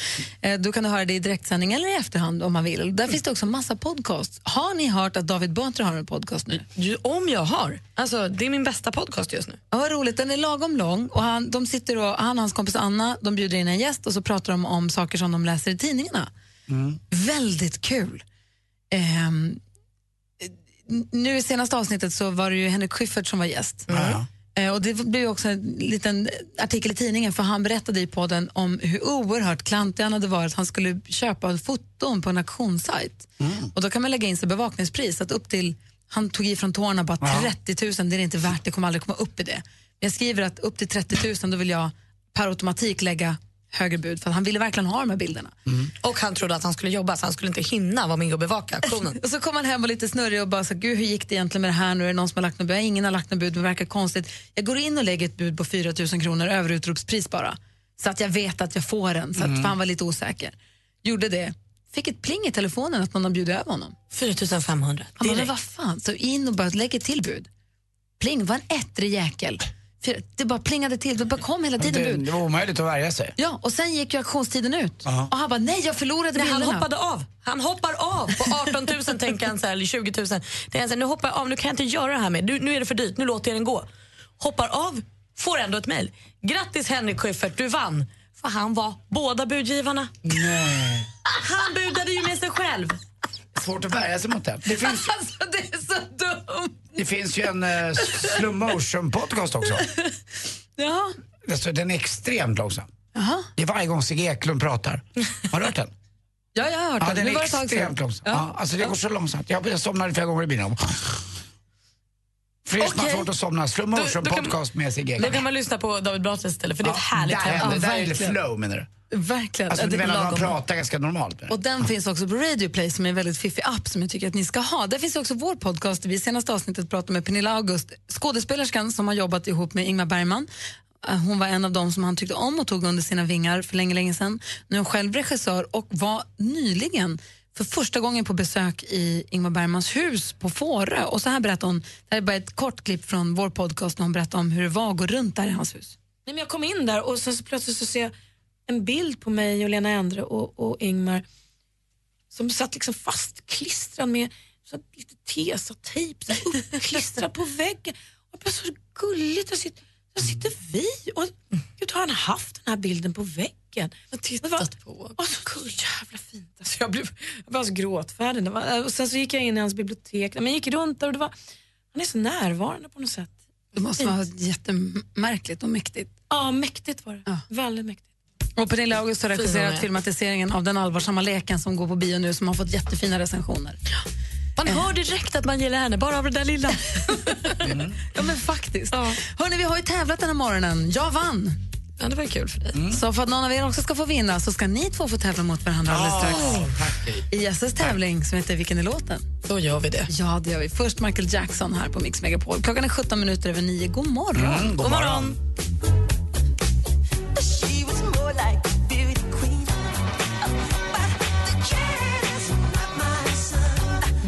Eh, då kan du höra det i direktsändning eller i efterhand om man vill. Där finns det också massa podcasts. Har ni hört att David Batra har en podcast nu? Ju- Om jag har. Alltså, det är min bästa podcast just nu. Ja, vad roligt. Den är lagom lång och han, de sitter och, han och hans kompis Anna de bjuder in en gäst och så pratar de om saker som de läser i tidningarna. Väldigt kul. Ehm, nu i senaste avsnittet så var det ju Henrik Schyffert som var gäst. Eh, Och det blev också en liten artikel i tidningen för han berättade i podden om hur oerhört klantig han hade varit. Han skulle köpa foton på en auktionssajt. Och då kan man lägga in sig bevakningspris. Att upp till, han tog i från tårna bara Ja. 30 000, det är inte värt, det kommer aldrig komma upp i det. Men jag skriver att upp till 30 000 då vill jag per automatik lägga högre bud för han ville verkligen ha de här bilderna. Och han trodde att han skulle jobba så han skulle inte hinna vara med och bevaka auktionen. Och så kom han hem och lite snurrig och bara så, gud hur gick det egentligen med det här nu? Är det någon som har lagt något bud? Ingen har lagt något bud, men det verkar konstigt. Jag går in och lägger ett bud på 4 000 kronor över utropspris bara. Så att jag vet att jag får den, så att, Mm. han var lite osäker. Gjorde det. Fick ett pling i telefonen att någon har bjudit över honom. 4 500. Han bara, vad fan, så in och bara lägger till bud. Pling, var en ettrig jäkel. Det bara plingade till, det bara kom hela tiden Det, bud. det var omöjligt att värja sig. Ja, och sen gick ju auktionstiden ut. Ja. Och han bara, nej jag förlorade Nej, han bilderna. hoppade av. Han hoppar av på 18 000 tänker han så här, eller 20 000. Det är han så här, nu hoppar jag av, nu kan jag inte göra det här med. Nu, nu är det för dyrt, nu låter jag den gå. Hoppar av, får ändå ett mejl. Grattis Henrik Schyffert, du vann. För han var båda budgivarna. Nej. Han budade ju med sig själv. Svårt att värja sig mot det. Det finns, Alltså det är så dumt. det finns ju en uh, slow motion podcast också. Ja. Alltså, den är extremt långsam. Jaha. Det är varje gång Sigge Eklund pratar. Har du hört den? Ja, jag har hört Ja, den. den är det extremt långsam. Ja. alltså det går så långsamt. Jag, jag somnade flera gånger i bilen. Som har Okej. svårt att somna, slow motion då kan- podcast med Sigge Eklund. kan man lyssna på David Batra istället, för det är ett härligt där tempo. händer, där är det flow menar du? Verkligen. Alltså det är menar man pratar ganska normalt? Och den finns också på Radio Play som är en väldigt fiffig app som jag tycker att ni ska ha. Där finns också vår podcast. Vi senaste avsnittet pratade med Pernilla August, skådespelerskan som har jobbat ihop med Ingmar Bergman. Eh, Hon var en av dem som han tyckte om och tog under sina vingar för länge, länge sedan. Nu är hon själv regissör och var nyligen för första gången på besök i Ingmar Bergmans hus på Fårö. Och så här berättar hon, det här är bara ett kort klipp från vår podcast när hon berättar om hur det var att gå runt där i hans hus. Nej, men jag kom in där och sen så plötsligt så ser jag en bild på mig och Lena Endre och, och Ingmar som satt liksom fastklistrad med så lite tesatejp uppklistrad på väggen. Och var så gulligt. Där sitter, där sitter vi. Och, gud, har han haft den här bilden på väggen? Och tittat på. Och så cool, jävla fint. Alltså, jag, blev, jag var så gråtfärdig. Var, och sen så gick jag in i hans bibliotek. Men jag gick runt där och det var, han är så närvarande på något sätt. Det måste vara jättemärkligt och mäktigt. Ja, mäktigt var det. Väldigt mäktigt. Och Pernilla August har regisserat filmatiseringen av Den allvarsamma leken som går på bio nu som har fått jättefina recensioner. Man hör direkt att man gillar henne, bara av det där lilla. Ja men faktiskt. Hörrni, vi har ju tävlat den här morgonen. Jag vann. Ja, det var kul för dig. Mm. Så för att någon av er också ska få vinna så ska ni två få tävla mot varandra alldeles strax. I Jesses tävling som heter Vilken är låten? Då gör vi det. Ja, det gör vi. Först Michael Jackson här på Mix Megapol. Klockan är 17 minuter över 9. God morgon. Mm, god morgon.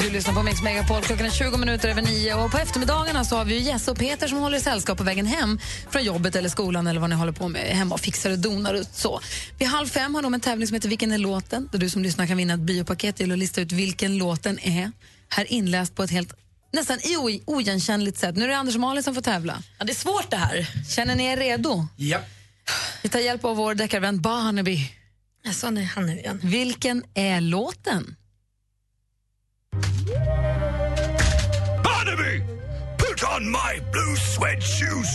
Du lyssnar på Mix Megapol. Klockan är 20 minuter över 9. Och på eftermiddagarna så har vi Jesse och Peter som håller i sällskap på vägen hem från jobbet eller skolan eller vad ni håller på med hemma och fixar och donar och så. Vid halv fem har de en tävling som heter Vilken är låten? Där du som lyssnar kan vinna ett biopaket till och lista ut vilken låten är. Här inläst på ett helt nästan oigenkännligt sätt. Nu är det Anders och Malin som får tävla. Ja, det är svårt det här. Känner ni er redo? Ja. Vi tar hjälp av vår deckarvän Barnaby. Alltså, nej, han är igen. Vilken är låten? Barnaby, put on my blue suede shoes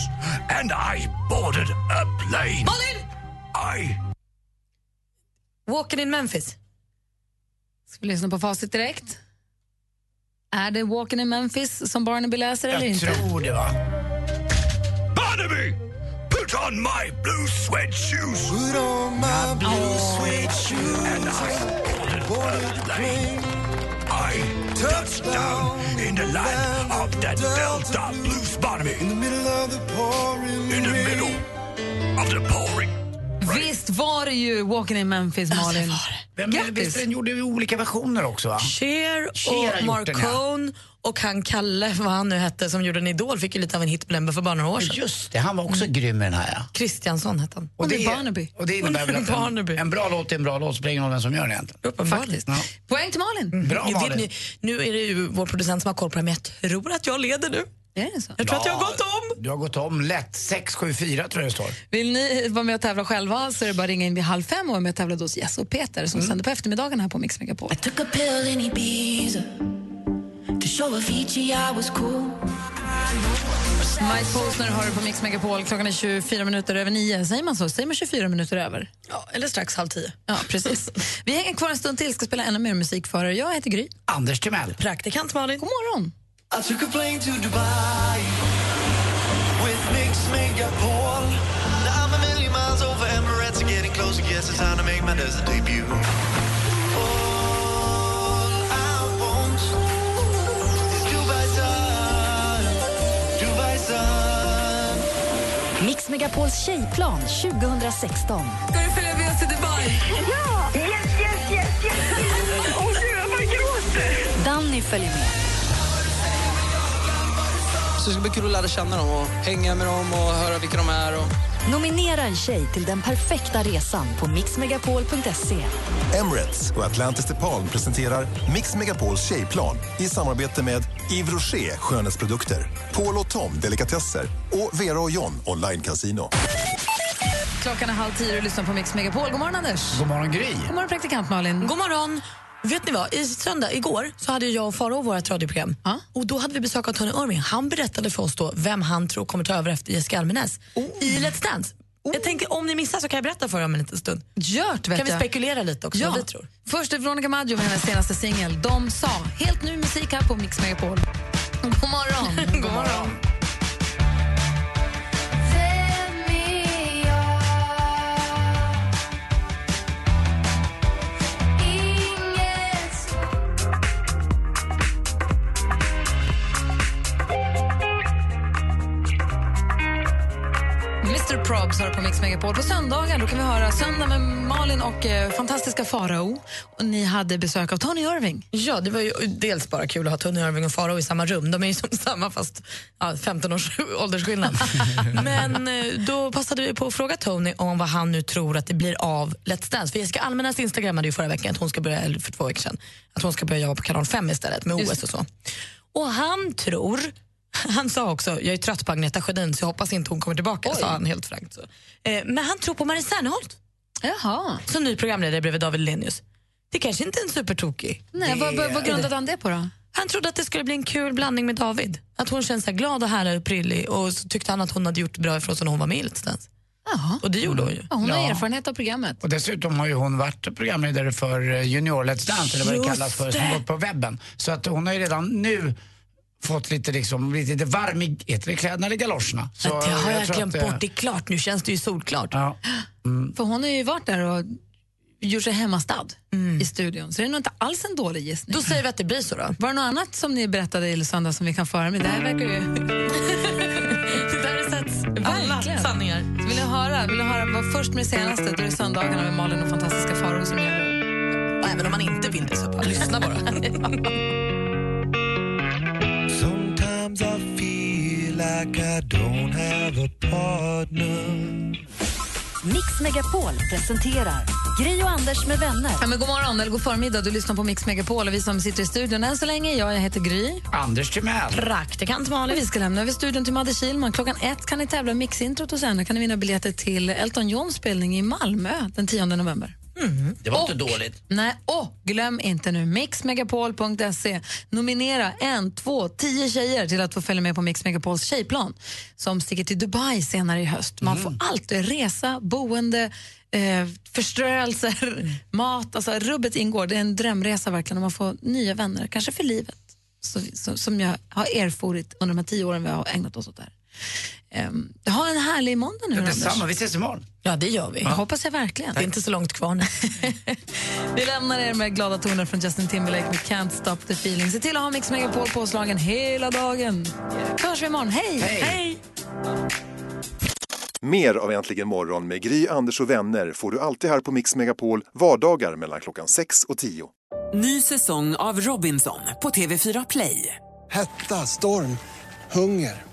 and I boarded a plane. Malin! I Walking in Memphis. Ska vi lyssna på facit direkt? Är det Walking in Memphis som Barnaby läser eller Jag inte? tror det va. Barnaby, put on my blue suede shoes. Put on my blue suede shoes and I boarded a plane. I touched down in the land of the Delta Blues, Barnaby. In the middle of the pouring In the middle of the pouring. Visst var det ju Walking in Memphis, Malin? Vem visst den gjorde vi olika versioner också va? Cher och ja. Marcone och han Kalle, vad han nu hette, som gjorde en Idol, fick ju lite av en hit för bara några år sedan. Just det, han var också grym i den här ja. Kristiansson hette han. Och det, Barnaby. och det innebär väl att en, Barnaby. en bra låt är en bra låt, spelar ingen roll vem som gör den egentligen. Faktiskt. Ja. Poäng till Malin. Bra Jag vet, Malin. ni, nu är det ju vår producent som har koll på det, men jag tror att jag leder nu. Är det så? Jag tror att jag har gått om. Du har gått om lätt. 6, 7, 4 tror jag det står. Vill ni vara med och tävla själva så är det bara att ringa in vid halv fem och vara med och tävla hos Jess och Peter som sänder på eftermiddagen här på Mix Megapol. Took a pill in Ibiza to show Avicii I was cool. Mike Posner har du på Mix Megapol. Klockan är 24 minuter över nio. Säger man så? Säger man 24 minuter över? Ja, eller strax halv tio. Ja, precis. Vi hänger kvar en stund till, ska spela ännu mer musik för er. Jag heter Gry. Anders Timell. Praktikant Malin. God morgon. I took a plane to Dubai with Mix Megapol. Now I'm a million miles over Emirates and getting closer. Guess it's time to make my desert debut. All I want is Dubai sun, Dubai sun. Mix Megapols tjejplan 2016. Ska du följa med oss till Dubai? Ja! Yes, yes, yes, yes! Åh, gud, jag bara gråter! Danny följer med. Så det ska bli kul att lära känna dem och hänga med dem och höra vilka de är. Och... Nominera en tjej till den perfekta resan på mixmegapol.se. Emirates och Atlantis DePaul presenterar Mix Megapols tjejplan i samarbete med Yves Rocher skönhetsprodukter, Paul och Tom delikatesser och Vera och John online casino. Klockan är halv tio och lyssnar på Mix Megapol. God morgon, Anders. God morgon Gry. God morgon, praktikant Malin. God morgon. Vet ni vad? I söndag, igår, så hade jag och Faro vårt radioprogram. Och då hade vi besök av Tony Irving. Han berättade för oss då vem han tror kommer ta över efter Jessica Almenäs i Let's Dance. Jag tänker om ni missar så kan jag berätta för er om en liten stund. Gjort, vet Kan vi jag. spekulera lite också Ja. vad vi tror? Först är Veronica Maggio med hennes senaste singel De sa. Helt ny musik här på Mix Megapol. God morgon. God morgon. Mr Probs har på Mix Megapol. På söndagar då kan vi höra Söndag med Malin och eh, fantastiska Farao. Och ni hade besök av Tony Irving. Ja, det var ju dels bara kul att ha Tony Irving och Farao i samma rum. De är ju som samma fast ja, 15 års åldersskillnad. Men eh, då passade vi på att fråga Tony om vad han nu tror att det blir av Let's Dance. För Jessica Almenäs instagrammade ju förra veckan att hon ska börja, eller för två veckor sedan, att hon ska börja jobba på kanal 5 istället med OS och så. Och han tror han sa också, jag är trött på Agneta Sjödin så jag hoppas inte hon kommer tillbaka, sa han helt frankt. Så. Eh, men han tror på Marie Serneholt. Jaha. Som ny programledare bredvid David Lenius. Det kanske inte är en supertokig. Nej, vad, vad, vad grundade han det på då? Han trodde att det skulle bli en kul blandning med David. Att hon känns så här glad och härlig och prillig och så tyckte han att hon hade gjort bra ifrån sig när hon var med i Let's Dance. Och det gjorde hon ju. Ja, hon har Ja. erfarenhet av programmet. Och dessutom har ju hon varit programledare för eh, Junior Let's Dance, eller vad det Just kallas för, som det. gått på webben. Så att hon har ju redan nu fått lite, liksom, blivit lite varm i heter det kläderna eller galoscherna. Så det har jag, tror glömt bort. Det är klart, nu känns det ju solklart. Ja. För hon har ju varit där och gjort sig hemmastad i studion. Så det är nog inte alls en dålig gissning. Då säger vi att det blir så då. Var det något annat som ni berättade i söndag som vi kan föra med? Det här verkar ju... Där alla Verkligen. sanningar. Så vill jag höra? Vill jag höra var först med det senaste? Då är det söndagarna med Malin och fantastiska Farao som. Och även om man inte vill det så bara lyssna bara. like I don't have a partner. Mix Megapol presenterar Gri och Anders med vänner. Ja, men god morgon eller god förmiddag. Du lyssnar på Mix Megapol och vi som sitter i studion än så länge, jag, jag heter Gry. Anders Timell. Praktikant Malin. Vi ska lämna över studion till Madde Kihlman. Klockan ett kan ni tävla i Mixintrot och sen kan ni vinna biljetter till Elton Johns spelning i Malmö den 10 november. Det var inte dåligt. Nej, och glöm inte nu mixmegapol.se. Nominera en, två, tio tjejer till att få följa med på Mix Megapols tjejplan som sticker till Dubai senare i höst. Man får allt, resa, boende, eh, förströelser, mat. Alltså, rubbet ingår. Det är en drömresa verkligen och man får nya vänner, kanske för livet. Så, så, som jag har erfarit under de här tio åren vi har ägnat oss åt det här. Um, ha en härlig måndag nu, Anders. Detsamma, vi ses imorgon. Ja, det gör vi. Jag hoppas jag verkligen. Det är inte så långt kvar nu. Vi lämnar er med glada toner från Justin Timberlake med Can't Stop the Feeling. Se till att ha Mix Megapol påslagen hela dagen. Så hörs vi imorgon. Hej! Hej. Mer av Äntligen morgon med Gry, Anders och vänner får du alltid här på Mix Megapol vardagar mellan klockan 6 och 10. Ny säsong av Robinson på TV4 Play. Hetta, storm, hunger.